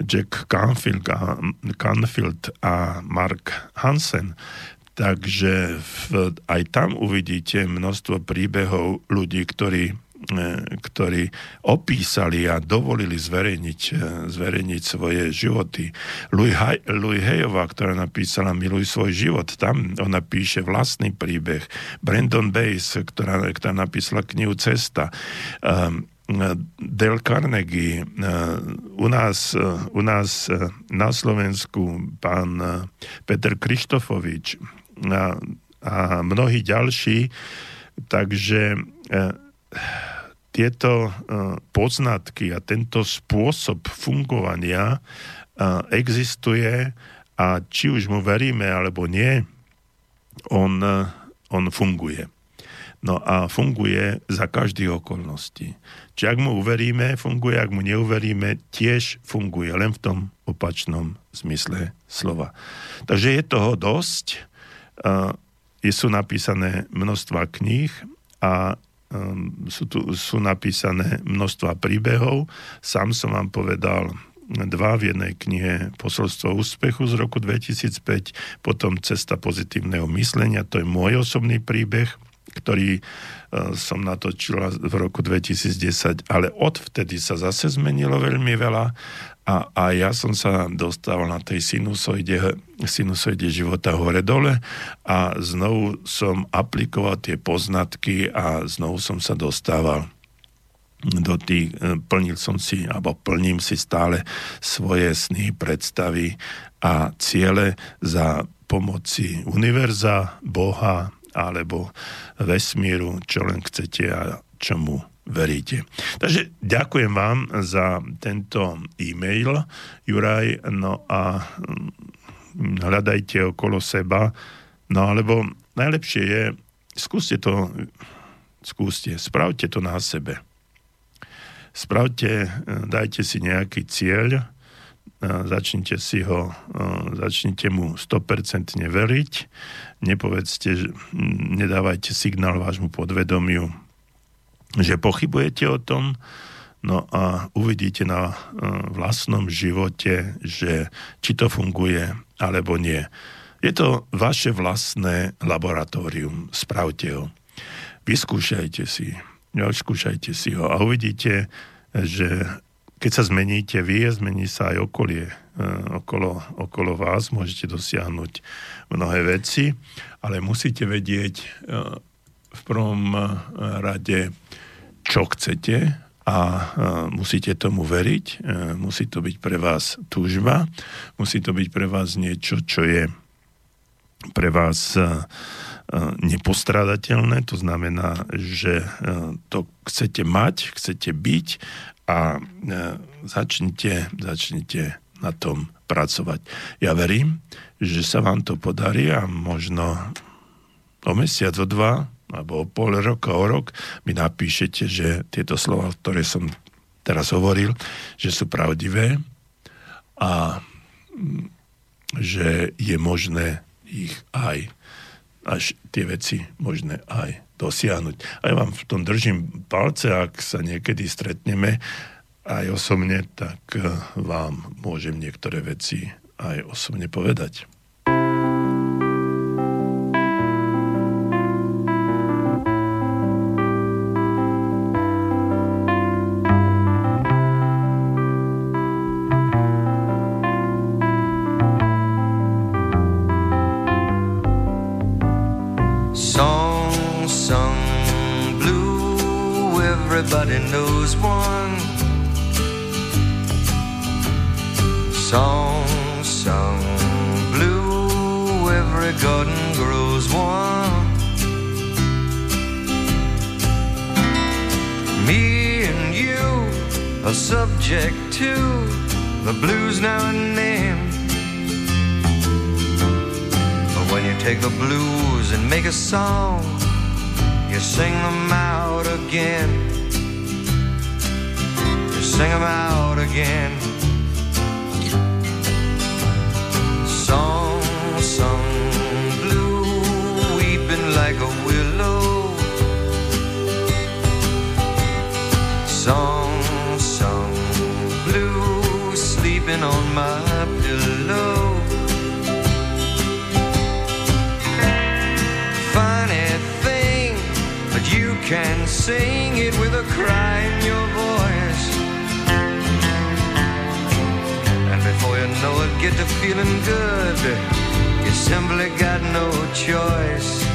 Jack Canfield a, Canfield a Mark Hansen. Takže v, aj tam uvidíte množstvo príbehov ľudí, ktorí ktorí opísali a dovolili zverejniť, e, zverejniť svoje životy. Louis, Louis Hejová, ktorá napísala Miluj svoj život, tam ona píše vlastný príbeh. Brandon Bass, ktorá, ktorá napísala knihu Cesta. Um, Del Carnegie, u nás, u nás na Slovensku pán Peter Krištofovič a, a mnohí ďalší, takže tieto e, poznatky a tento spôsob fungovania e, existuje a či už mu veríme alebo nie, on, e, on funguje. No a funguje za každých okolností. Či ak mu uveríme, funguje, ak mu neuveríme, tiež funguje, len v tom opačnom zmysle slova. Takže je toho dosť. Je sú napísané množstva kníh a sú, tu, sú napísané množstva príbehov. Sám som vám povedal dva v jednej knihe Posolstvo úspechu z roku 2005, potom Cesta pozitívneho myslenia, to je môj osobný príbeh, ktorý uh, som natočil v roku 2010, ale odvtedy sa zase zmenilo veľmi veľa a, a ja som sa dostal na tej sinusoide, sinusoide života hore-dole a znovu som aplikoval tie poznatky a znovu som sa dostával do tých, e, plnil som si, alebo plním si stále svoje sny, predstavy a ciele za pomoci univerza, Boha alebo vesmíru, čo len chcete a čomu veríte. Takže ďakujem vám za tento e-mail, Juraj, no a mm, hľadajte okolo seba, no alebo najlepšie je, skúste to, skúste, spravte to na sebe. Spravte, dajte si nejaký cieľ, začnite si ho, začnite mu 100% veriť, nepovedzte, nedávajte signál vášmu podvedomiu, že pochybujete o tom, no a uvidíte na vlastnom živote, že či to funguje alebo nie. Je to vaše vlastné laboratórium, spravte ho. Vyskúšajte si, vyskúšajte si ho a uvidíte, že keď sa zmeníte vy, zmení sa aj okolie. E, okolo, okolo vás môžete dosiahnuť mnohé veci, ale musíte vedieť e, v prvom rade, čo chcete a musíte tomu veriť, e, musí to byť pre vás túžba, musí to byť pre vás niečo, čo je pre vás e, e, nepostradateľné, to znamená, že to chcete mať, chcete byť a začnite, začnite na tom pracovať. Ja verím, že sa vám to podarí a možno o mesiac, o dva alebo o pol roka, o rok, mi napíšete, že tieto slova, ktoré som teraz hovoril, že sú pravdivé a mm, že je možné ich aj, až tie veci možné aj dosiahnuť. A ja vám v tom držím palce, ak sa niekedy stretneme aj osobne, tak eh, vám môžem niektoré veci aj osobne povedať. can sing it with a cry in your voice. And before you know it, get to feeling good. You simply got no choice.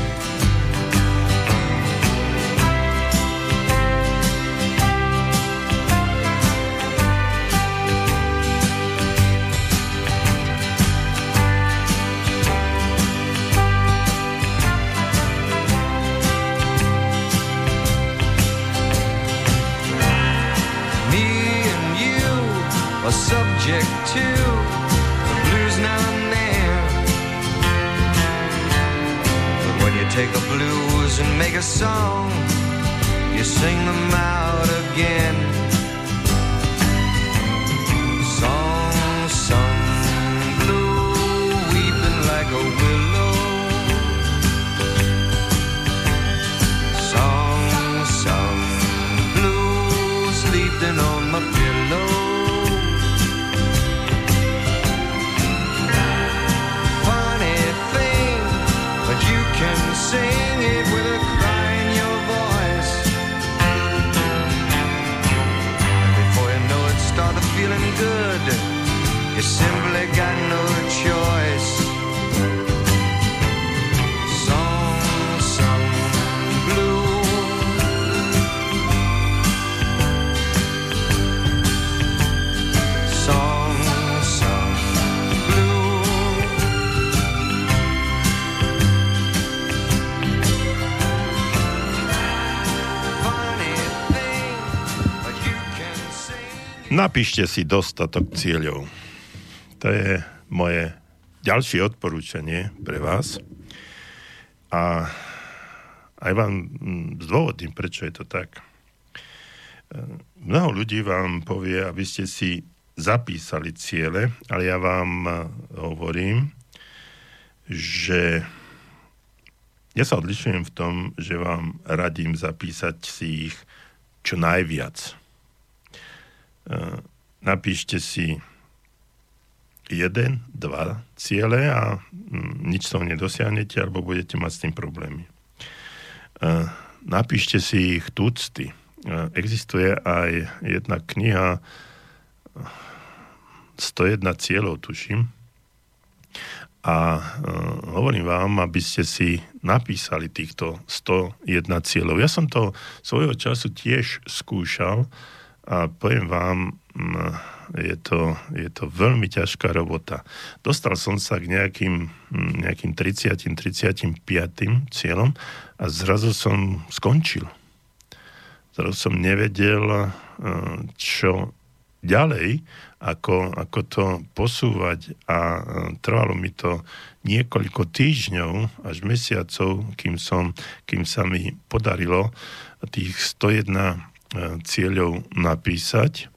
subject to the blues now and then. But when you take the blues and make a song, you sing them out again. good. You simply got no Napíšte si dostatok cieľov. To je moje ďalšie odporúčanie pre vás. A aj vám mm, zdôvodím, prečo je to tak. E, mnoho ľudí vám povie, aby ste si zapísali ciele, ale ja vám e, hovorím, že ja sa odlišujem v tom, že vám radím zapísať si ich čo najviac napíšte si jeden, dva ciele a mm, nič toho nedosiahnete alebo budete mať s tým problémy. E, napíšte si ich tucty. E, existuje aj jedna kniha 101 cieľov, tuším. A hovorím vám, aby ste si napísali týchto 101 cieľov. Ja som to svojho času tiež skúšal, a poviem vám, mm, je to, je to veľmi ťažká robota. Dostal som sa k nejakým, mm, nejakým 30. 35. cieľom a zrazu som skončil. Zrazu som nevedel, e, čo ďalej, ako, ako to posúvať a e, trvalo mi to niekoľko týždňov až mesiacov, kým, som, kým sa mi podarilo tých 101 E, cieľov napísať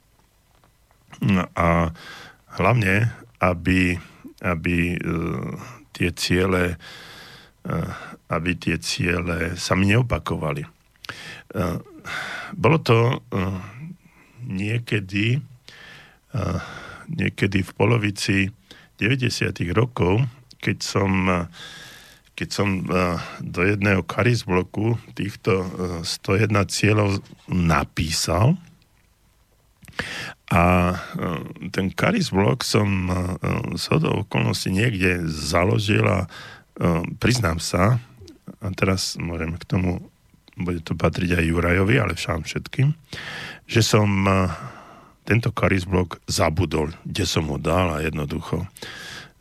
a hlavne, aby, aby e, tie ciele e, aby tie ciele sa mi neopakovali. Bolo to niekedy niekedy v polovici 90. rokov, keď som keď som e, do jedného bloku týchto 101 e, cieľov napísal a e, ten blok som z hodou okolností niekde založil a priznám sa, a teraz môžem k tomu, bude to patriť aj Jurajovi, ale však všetkým, že som tento blok zabudol, kde som ho dal a jednoducho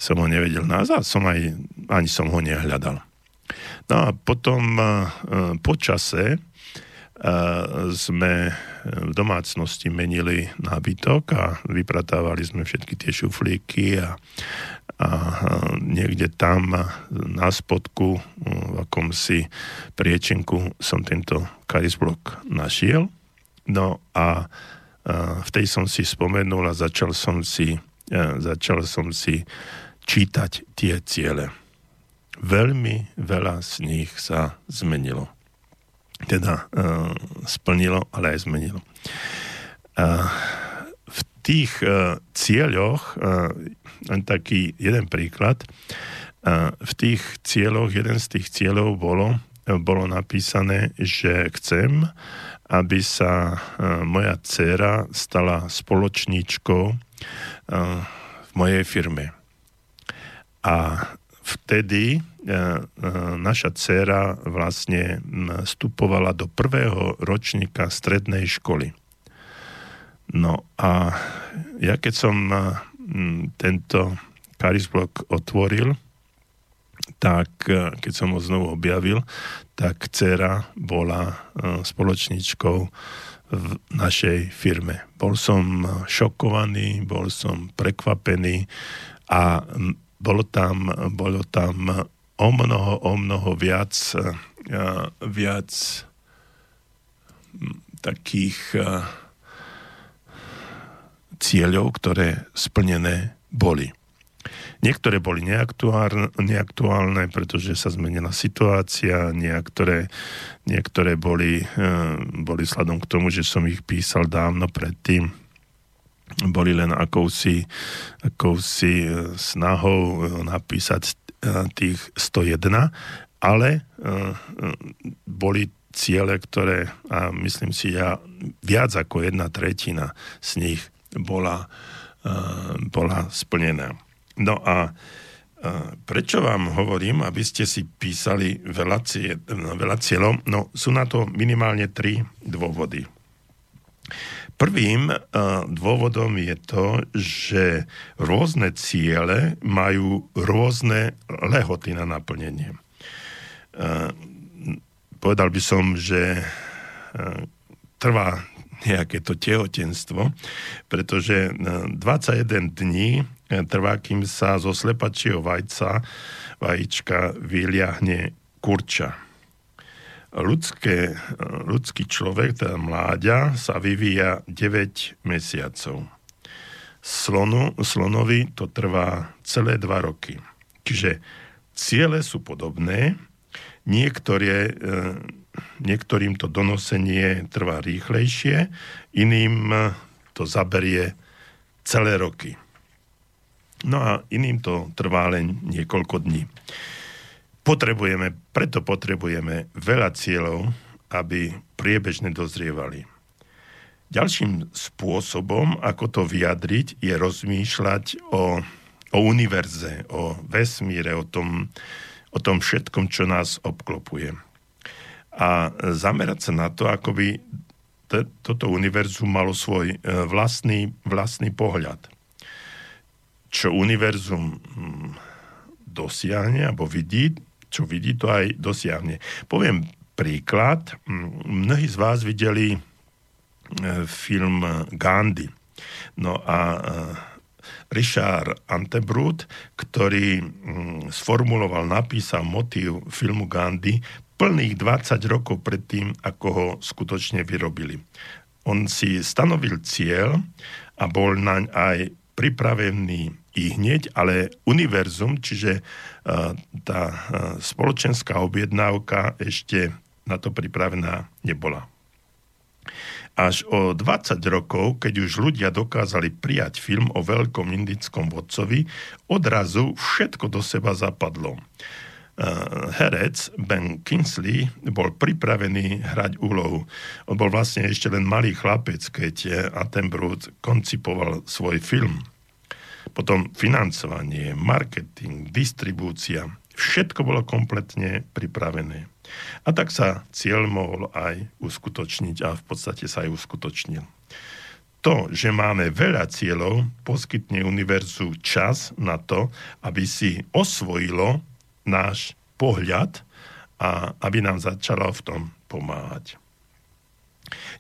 som ho nevedel nájsť som aj, ani som ho nehľadal. No a potom uh, po čase uh, sme v domácnosti menili nábytok a vypratávali sme všetky tie šuflíky a, a niekde tam na spodku v akomsi priečenku som tento karisblok našiel. No a v tej som si spomenul a začal som si, začal som si čítať tie ciele. Veľmi veľa z nich sa zmenilo. Teda uh, splnilo, ale aj zmenilo. Uh, v tých uh, cieľoch, uh, len taký jeden príklad, uh, v tých cieľoch, jeden z tých cieľov bolo, bolo napísané, že chcem, aby sa moja dcéra stala spoločníčkou v mojej firme a vtedy e, e, naša dcéra vlastne vstupovala do prvého ročníka strednej školy. No a ja keď som e, tento karisblok otvoril, tak keď som ho znovu objavil, tak dcera bola spoločničkou v našej firme. Bol som šokovaný, bol som prekvapený a bolo tam, bolo tam o mnoho, o mnoho viac viac takých cieľov, ktoré splnené boli. Niektoré boli neaktuálne, pretože sa zmenila situácia, niektoré, niektoré boli, boli sladom k tomu, že som ich písal dávno predtým, boli len akousi, akousi snahou napísať tých 101, ale boli ciele, ktoré, a myslím si ja, viac ako jedna tretina z nich bola, bola splnená. No a prečo vám hovorím, aby ste si písali veľa, cie, veľa cieľov? No sú na to minimálne tri dôvody. Prvým dôvodom je to, že rôzne ciele majú rôzne lehoty na naplnenie. Povedal by som, že trvá nejaké to tehotenstvo, pretože 21 dní trvá, kým sa zo slepačieho vajca, vajíčka vyliahne kurča. Ľudské, ľudský človek, teda mláďa, sa vyvíja 9 mesiacov. Slonu, slonovi to trvá celé 2 roky. Čiže ciele sú podobné, niektoré, e, niektorým to donosenie trvá rýchlejšie, iným to zaberie celé roky. No a iným to trvá len niekoľko dní. Potrebujeme, preto potrebujeme veľa cieľov, aby priebežne dozrievali. Ďalším spôsobom, ako to vyjadriť, je rozmýšľať o, o univerze, o vesmíre, o tom, o tom všetkom, čo nás obklopuje. A zamerať sa na to, ako by toto univerzum malo svoj e, vlastný, vlastný pohľad čo univerzum hm, dosiahne alebo vidí, čo vidí, to aj dosiahne. Poviem príklad. Mnohí z vás videli e, film Gandhi. No a e, Richard Antebrut, ktorý sformuloval, napísal motív filmu Gandhi plných 20 rokov predtým, ako ho skutočne vyrobili. On si stanovil cieľ a bol naň aj pripravený i hneď, ale univerzum, čiže tá spoločenská objednávka ešte na to pripravená nebola. Až o 20 rokov, keď už ľudia dokázali prijať film o veľkom indickom vodcovi, odrazu všetko do seba zapadlo. Herec Ben Kingsley bol pripravený hrať úlohu. On bol vlastne ešte len malý chlapec, keď Attenborough koncipoval svoj film potom financovanie, marketing, distribúcia, všetko bolo kompletne pripravené. A tak sa cieľ mohol aj uskutočniť a v podstate sa aj uskutočnil. To, že máme veľa cieľov, poskytne univerzu čas na to, aby si osvojilo náš pohľad a aby nám začalo v tom pomáhať.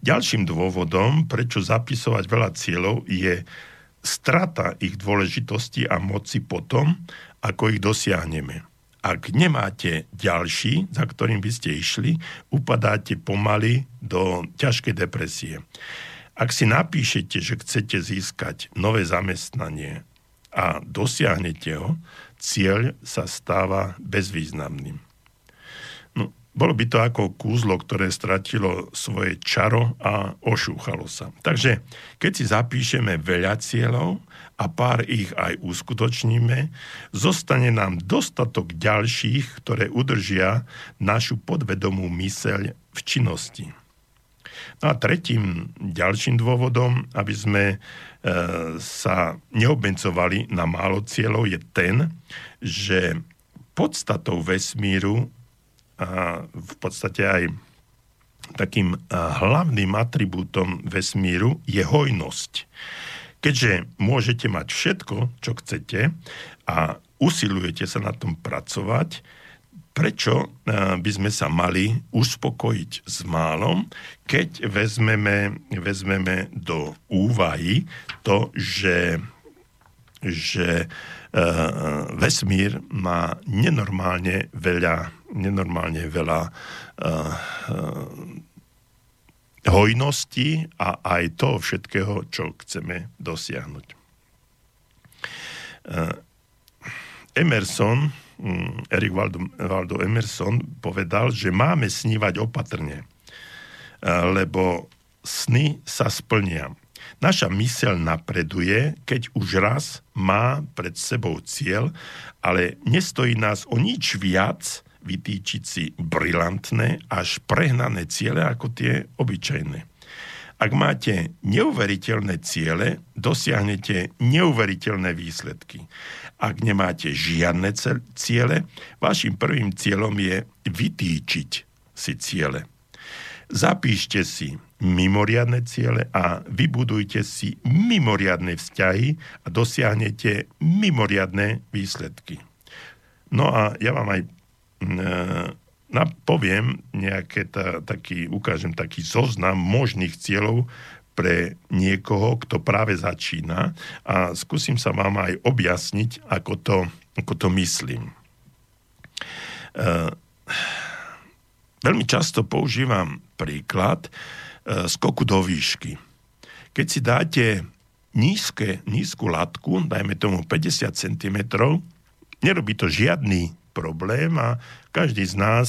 Ďalším dôvodom, prečo zapisovať veľa cieľov, je strata ich dôležitosti a moci potom, ako ich dosiahneme. Ak nemáte ďalší, za ktorým by ste išli, upadáte pomaly do ťažkej depresie. Ak si napíšete, že chcete získať nové zamestnanie a dosiahnete ho, cieľ sa stáva bezvýznamným. Bolo by to ako kúzlo, ktoré stratilo svoje čaro a ošúchalo sa. Takže keď si zapíšeme veľa cieľov a pár ich aj uskutočníme, zostane nám dostatok ďalších, ktoré udržia našu podvedomú myseľ v činnosti. No a tretím ďalším dôvodom, aby sme e, sa neobmedzovali na málo cieľov, je ten, že podstatou vesmíru v podstate aj takým hlavným atribútom vesmíru je hojnosť. Keďže môžete mať všetko, čo chcete a usilujete sa na tom pracovať, prečo by sme sa mali uspokojiť s málom, keď vezmeme, vezmeme do úvahy to, že že vesmír má nenormálne veľa, nenormálne veľa hojnosti a aj toho všetkého, čo chceme dosiahnuť. Emerson, mm, Erik Waldo, Waldo Emerson povedal, že máme snívať opatrne, lebo sny sa splnia. Naša myseľ napreduje, keď už raz má pred sebou cieľ, ale nestojí nás o nič viac vytýčiť si brilantné až prehnané ciele ako tie obyčajné. Ak máte neuveriteľné ciele, dosiahnete neuveriteľné výsledky. Ak nemáte žiadne ciele, vašim prvým cieľom je vytýčiť si ciele. Zapíšte si mimoriadne ciele a vybudujte si mimoriadne vzťahy a dosiahnete mimoriadne výsledky. No a ja vám aj mm, poviem nejaké ta, taký, ukážem taký zoznam možných cieľov pre niekoho, kto práve začína a skúsim sa vám aj objasniť, ako to, ako to myslím. Uh, veľmi často používam príklad, E, skoku do výšky. Keď si dáte nízke, nízku latku, dajme tomu 50 cm, nerobí to žiadny problém a každý z nás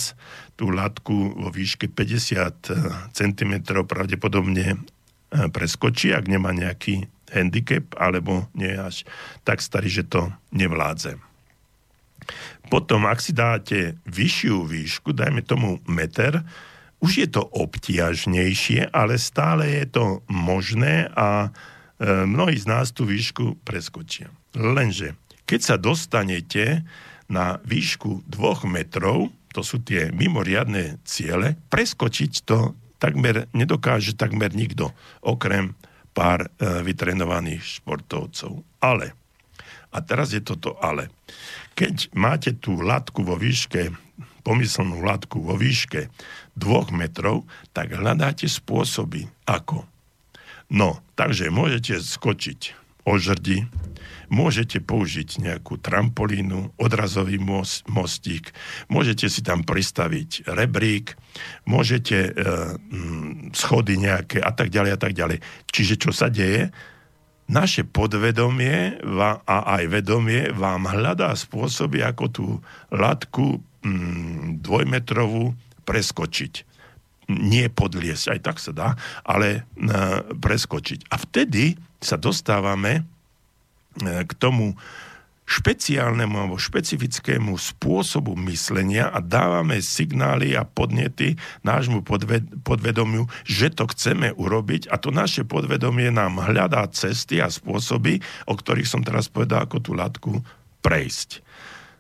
tú latku vo výške 50 cm pravdepodobne e, preskočí, ak nemá nejaký handicap, alebo nie je až tak starý, že to nevládze. Potom, ak si dáte vyššiu výšku, dajme tomu meter, už je to obtiažnejšie, ale stále je to možné a e, mnohí z nás tú výšku preskočia. Lenže, keď sa dostanete na výšku dvoch metrov, to sú tie mimoriadne ciele, preskočiť to takmer nedokáže takmer nikto, okrem pár e, vytrenovaných športovcov. Ale, a teraz je toto ale, keď máte tú latku vo výške, pomyselnú latku vo výške dvoch metrov, tak hľadáte spôsoby, ako. No, takže môžete skočiť o žrdi, môžete použiť nejakú trampolínu, odrazový most, mostík, môžete si tam pristaviť rebrík, môžete e, schody nejaké a tak ďalej a tak ďalej. Čiže čo sa deje? Naše podvedomie a aj vedomie vám hľadá spôsoby, ako tú latku mm, dvojmetrovú preskočiť. Nie podliesť, aj tak sa dá, ale e, preskočiť. A vtedy sa dostávame e, k tomu špeciálnemu alebo špecifickému spôsobu myslenia a dávame signály a podnety nášmu podvedomiu, že to chceme urobiť a to naše podvedomie nám hľadá cesty a spôsoby, o ktorých som teraz povedal, ako tú latku prejsť.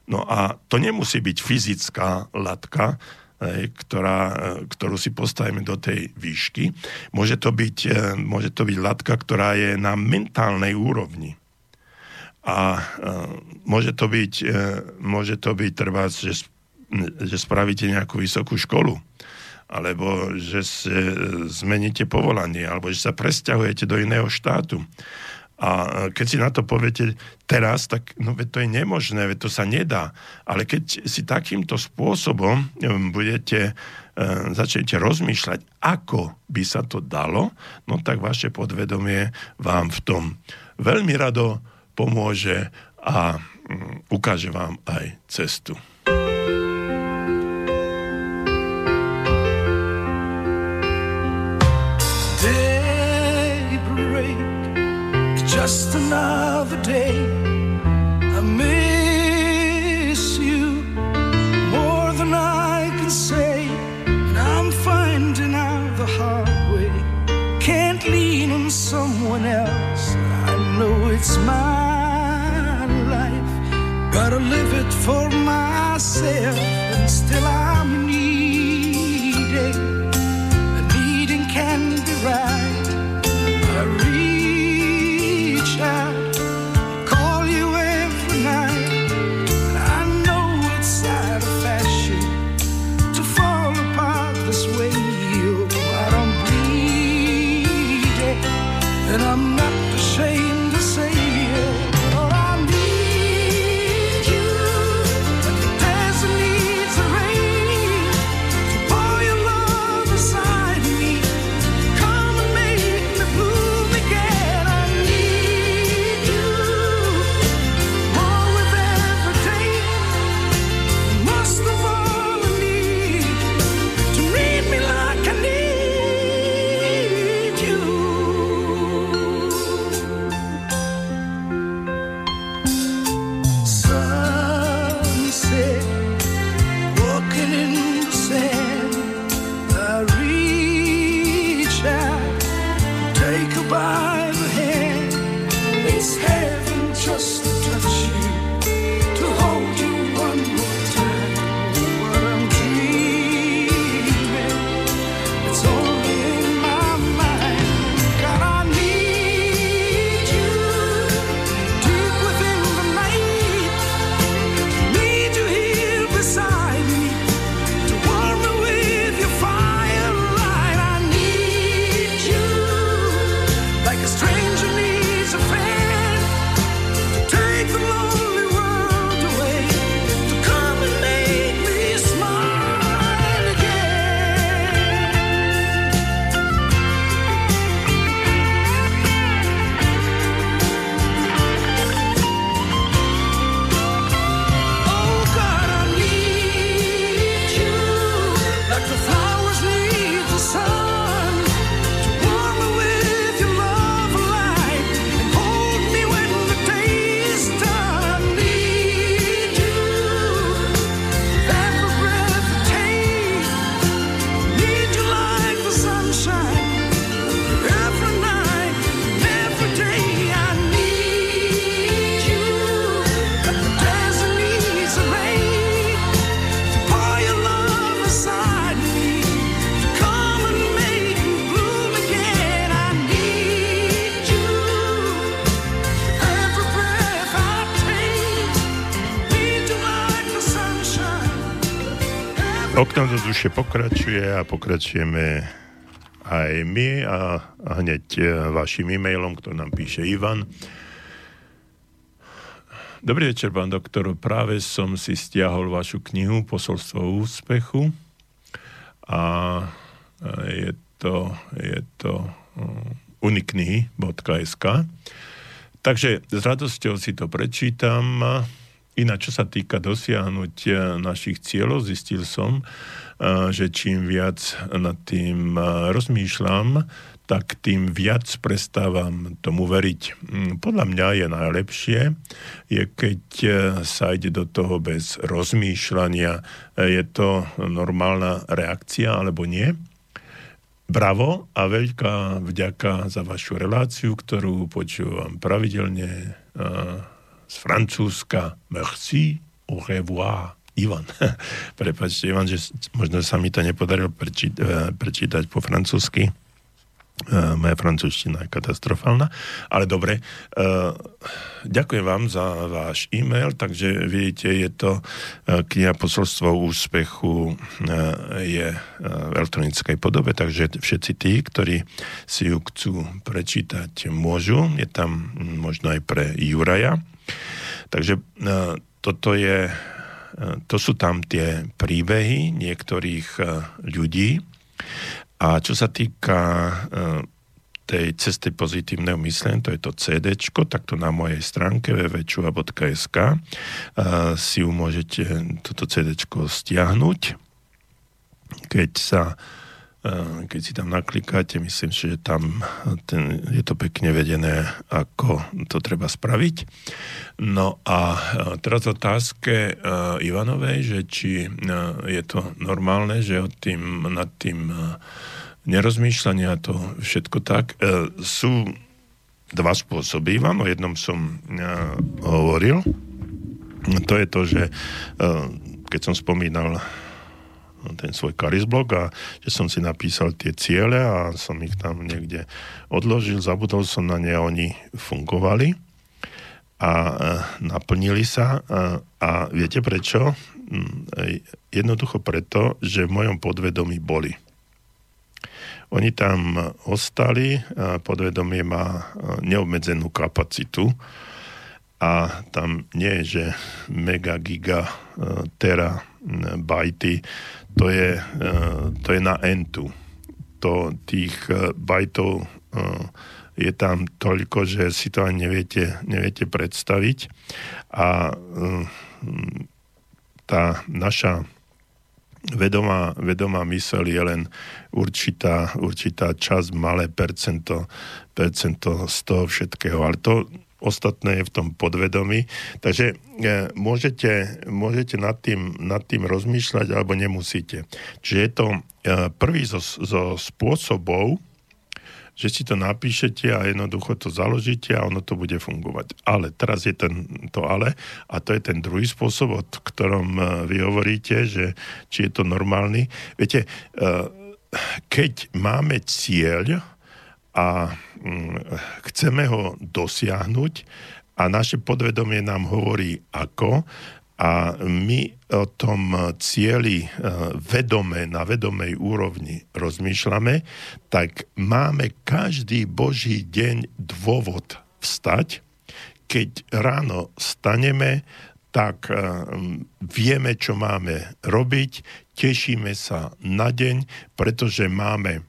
No a to nemusí byť fyzická latka, ktorá, ktorú si postavíme do tej výšky. Môže to, byť, e, môže to byť latka, ktorá je na mentálnej úrovni. A e, môže to byť, e, môže to byť trvá, že, že spravíte nejakú vysokú školu, alebo že zmeníte povolanie, alebo že sa presťahujete do iného štátu a keď si na to poviete teraz, tak no to je nemožné, to sa nedá. Ale keď si takýmto spôsobom um, budete, uh, začnete rozmýšľať, ako by sa to dalo, no tak vaše podvedomie vám v tom veľmi rado pomôže a um, ukáže vám aj cestu. Just another day. I miss you more than I can say, and I'm finding out the hard way. Can't lean on someone else. I know it's my life, gotta live it for myself, and still I'm Duše pokračuje a pokračujeme aj my a, hneď e, vašim e-mailom, ktorý nám píše Ivan. Dobrý večer, pán doktor. Práve som si stiahol vašu knihu Posolstvo úspechu a je to, je to uniknihy.sk Takže s radosťou si to prečítam Ináč, čo sa týka dosiahnutia našich cieľov, zistil som, že čím viac nad tým rozmýšľam, tak tým viac prestávam tomu veriť. Mm, podľa mňa je najlepšie, je keď e, sa ide do toho bez rozmýšľania. Je to normálna reakcia alebo nie? Bravo a veľká vďaka za vašu reláciu, ktorú počúvam pravidelne z Francúzska. Merci, au revoir. Ivan. Prepačte, Ivan, že možno sa mi to nepodarilo prečí, eh, prečítať po francúzsky. Uh, moja francúzština je katastrofálna, ale dobre. Uh, ďakujem vám za váš e-mail, takže vidíte, je to kniha posolstvo úspechu je v elektronickej podobe, takže všetci tí, ktorí si ju chcú prečítať, môžu. Je tam možno aj pre Juraja Takže toto je, to sú tam tie príbehy niektorých e, ľudí. A čo sa týka tej cesty pozitívneho myslenia, to je to CD, tak to na mojej stránke www.čua.sk si ju môžete toto CD stiahnuť. Keď sa keď si tam naklikáte, myslím si, že tam ten, je to pekne vedené, ako to treba spraviť. No a eh, teraz otázke uh, Ivanovej, že či je to normálne, že od tým, nad tým nerozmýšľania to všetko tak. Sú dva spôsoby, Ivan, o jednom som hovoril. To je to, že keď som spomínal ten svoj karizblok a že som si napísal tie ciele a som ich tam niekde odložil, zabudol som na ne oni fungovali a e, naplnili sa a, a viete prečo? Mm, jednoducho preto, že v mojom podvedomí boli. Oni tam ostali, podvedomie má e, neobmedzenú kapacitu a tam nie je, že mega, giga, e, tera, bajty, to je, e, to je na entu. To tých e, bajtov e, je tam toľko, že si to ani neviete, neviete predstaviť. A tá naša vedomá, vedomá mysel je len určitá, určitá časť, malé percento, percento z toho všetkého. Ale to ostatné je v tom podvedomí. Takže e, môžete, môžete nad, tým, nad tým rozmýšľať alebo nemusíte. Čiže je to e, prvý zo, zo spôsobov, že si to napíšete a jednoducho to založíte a ono to bude fungovať. Ale teraz je ten, to ale a to je ten druhý spôsob, o ktorom e, vy hovoríte, že či je to normálny. Viete, keď máme cieľ, a mm, chceme ho dosiahnuť a naše podvedomie nám hovorí ako a my o tom cieli e, vedome, na vedomej úrovni rozmýšľame, tak máme každý boží deň dôvod vstať. Keď ráno staneme, tak e, vieme, čo máme robiť, tešíme sa na deň, pretože máme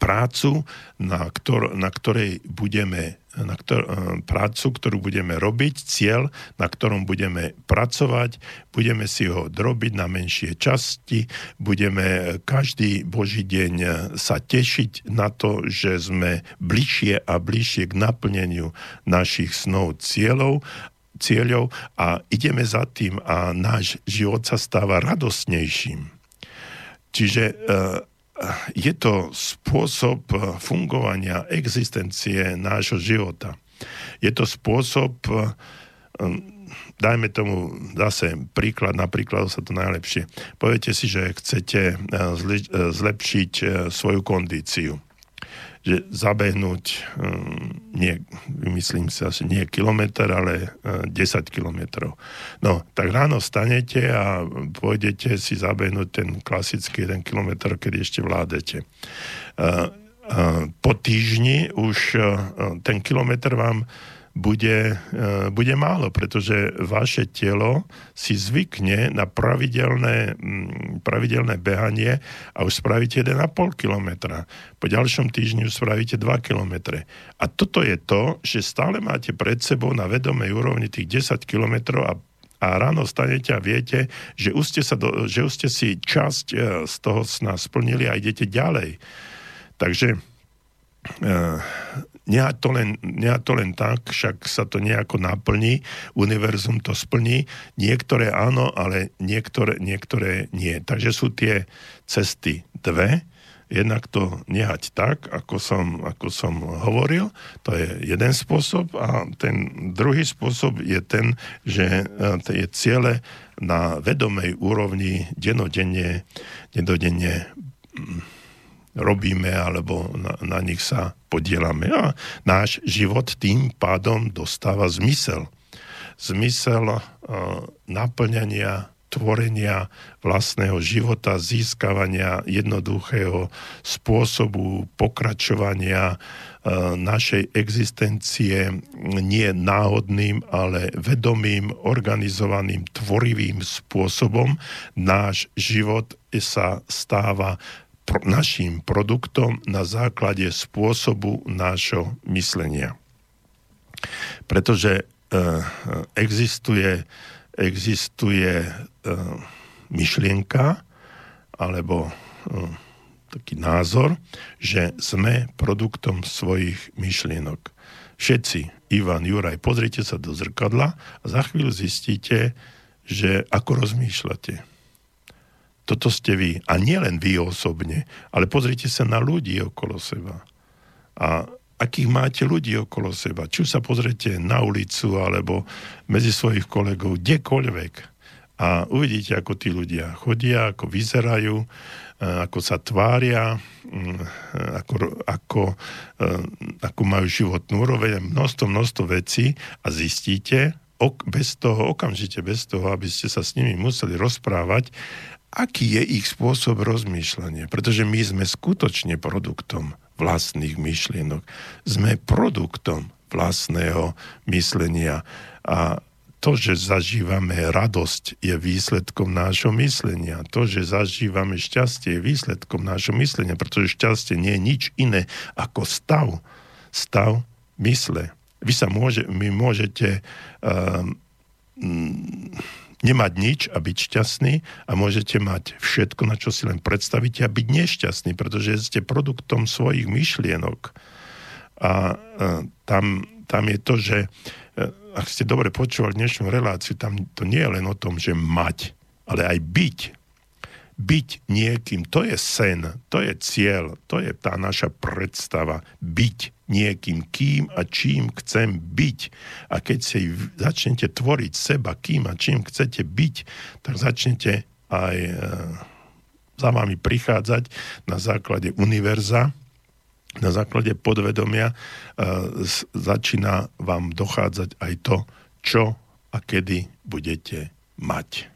prácu, na, ktor- na ktorej budeme na ktor- e, prácu, ktorú budeme robiť, cieľ, na ktorom budeme pracovať, budeme si ho drobiť na menšie časti, budeme každý boží deň sa tešiť na to, že sme bližšie a bližšie k naplneniu našich snov cieľov cieľov a ideme za tým a náš život sa stáva radosnejším. Čiže e, je to spôsob eh, fungovania existencie nášho života. Je to spôsob, eh, dajme tomu zase príklad, napríklad sa to najlepšie. Poviete si, že chcete eh, zlepšiť svoju kondíciu. Že zabehnúť, hm, nie, myslím si asi nie kilometr, ale 10 hm, kilometrov. No, tak ráno stanete a pôjdete si zabehnúť ten klasický 1 kilometr, keď ešte vládete. Po týždni už ten kilometr vám bude, e, bude málo, pretože vaše telo si zvykne na pravidelné, mm, pravidelné behanie a už spravíte 1,5 kilometra. Po ďalšom týždni už spravíte 2 kilometre. A toto je to, že stále máte pred sebou na vedomej úrovni tých 10 kilometrov a a ráno stanete a viete, že už ste, sa do, že už ste si časť e, z toho sna splnili a idete ďalej. Takže nie to, len, nie to len tak, však sa to nejako naplní, univerzum to splní, niektoré áno, ale niektoré, niektoré nie. Takže sú tie cesty dve, jednak to nehať tak, ako som, ako som hovoril, to je jeden spôsob a ten druhý spôsob je ten, že tie ciele na vedomej úrovni denodenne, denodenne robíme alebo na, na nich sa podielame. A náš život tým pádom dostáva zmysel. Zmysel uh, naplňania, tvorenia vlastného života, získavania jednoduchého spôsobu pokračovania uh, našej existencie nie náhodným, ale vedomým, organizovaným, tvorivým spôsobom. Náš život sa stáva našim produktom na základe spôsobu nášho myslenia. Pretože e, existuje, existuje e, myšlienka alebo e, taký názor, že sme produktom svojich myšlienok. Všetci, Ivan, Juraj, pozrite sa do zrkadla a za chvíľu zistíte, že ako rozmýšľate toto ste vy. A nielen vy osobne, ale pozrite sa na ľudí okolo seba. A akých máte ľudí okolo seba. Či už sa pozrite na ulicu, alebo medzi svojich kolegov, kdekoľvek. A uvidíte, ako tí ľudia chodia, ako vyzerajú, ako sa tvária, ako, ako, ako majú životnú úroveň, množstvo, množstvo vecí a zistíte, bez toho, okamžite bez toho, aby ste sa s nimi museli rozprávať, aký je ich spôsob rozmýšľania. Pretože my sme skutočne produktom vlastných myšlienok. Sme produktom vlastného myslenia a to, že zažívame radosť, je výsledkom nášho myslenia. To, že zažívame šťastie, je výsledkom nášho myslenia, pretože šťastie nie je nič iné ako stav. Stav mysle. Vy sa môže, my môžete um, nemať nič a byť šťastný a môžete mať všetko, na čo si len predstavíte a byť nešťastný, pretože ste produktom svojich myšlienok. A, tam, tam je to, že e, ak ste dobre počúvali dnešnú reláciu, tam to nie je len o tom, že mať, ale aj byť byť niekým, to je sen, to je cieľ, to je tá naša predstava. Byť niekým, kým a čím chcem byť. A keď si začnete tvoriť seba, kým a čím chcete byť, tak začnete aj e, za vami prichádzať na základe univerza, na základe podvedomia e, začína vám dochádzať aj to, čo a kedy budete mať.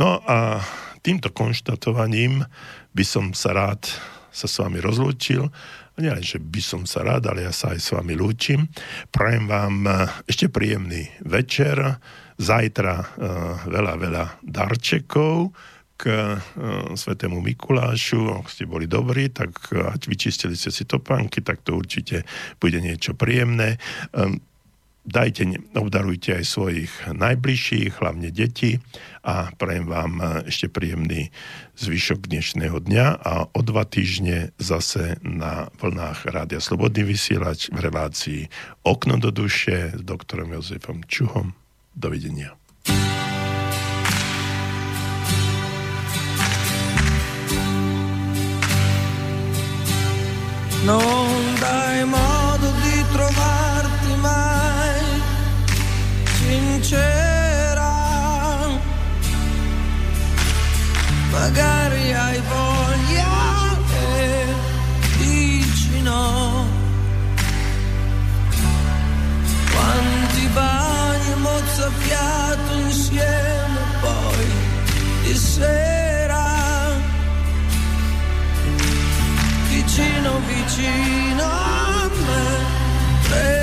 No a týmto konštatovaním by som sa rád sa s vami rozlúčil. A nie len, že by som sa rád, ale ja sa aj s vami lúčim. Prajem vám eh, ešte príjemný večer. Zajtra uh, veľa, veľa darčekov k uh, Svetému Mikulášu. Ak ste boli dobrí, tak ať vyčistili ste si topánky, tak to určite bude niečo príjemné. Um, dajte, obdarujte aj svojich najbližších, hlavne deti a prajem vám e, ešte príjemný zvyšok dnešného dňa a o dva týždne zase na vlnách Rádia Slobodný vysielač v relácii Okno do duše s doktorom Jozefom Čuhom. Dovidenia. Non dai modo di trovarti mai sincera. magari hai voglia e dici no. Quanti bagni mozzafiato insieme poi di sera. Vicino, vicino a me.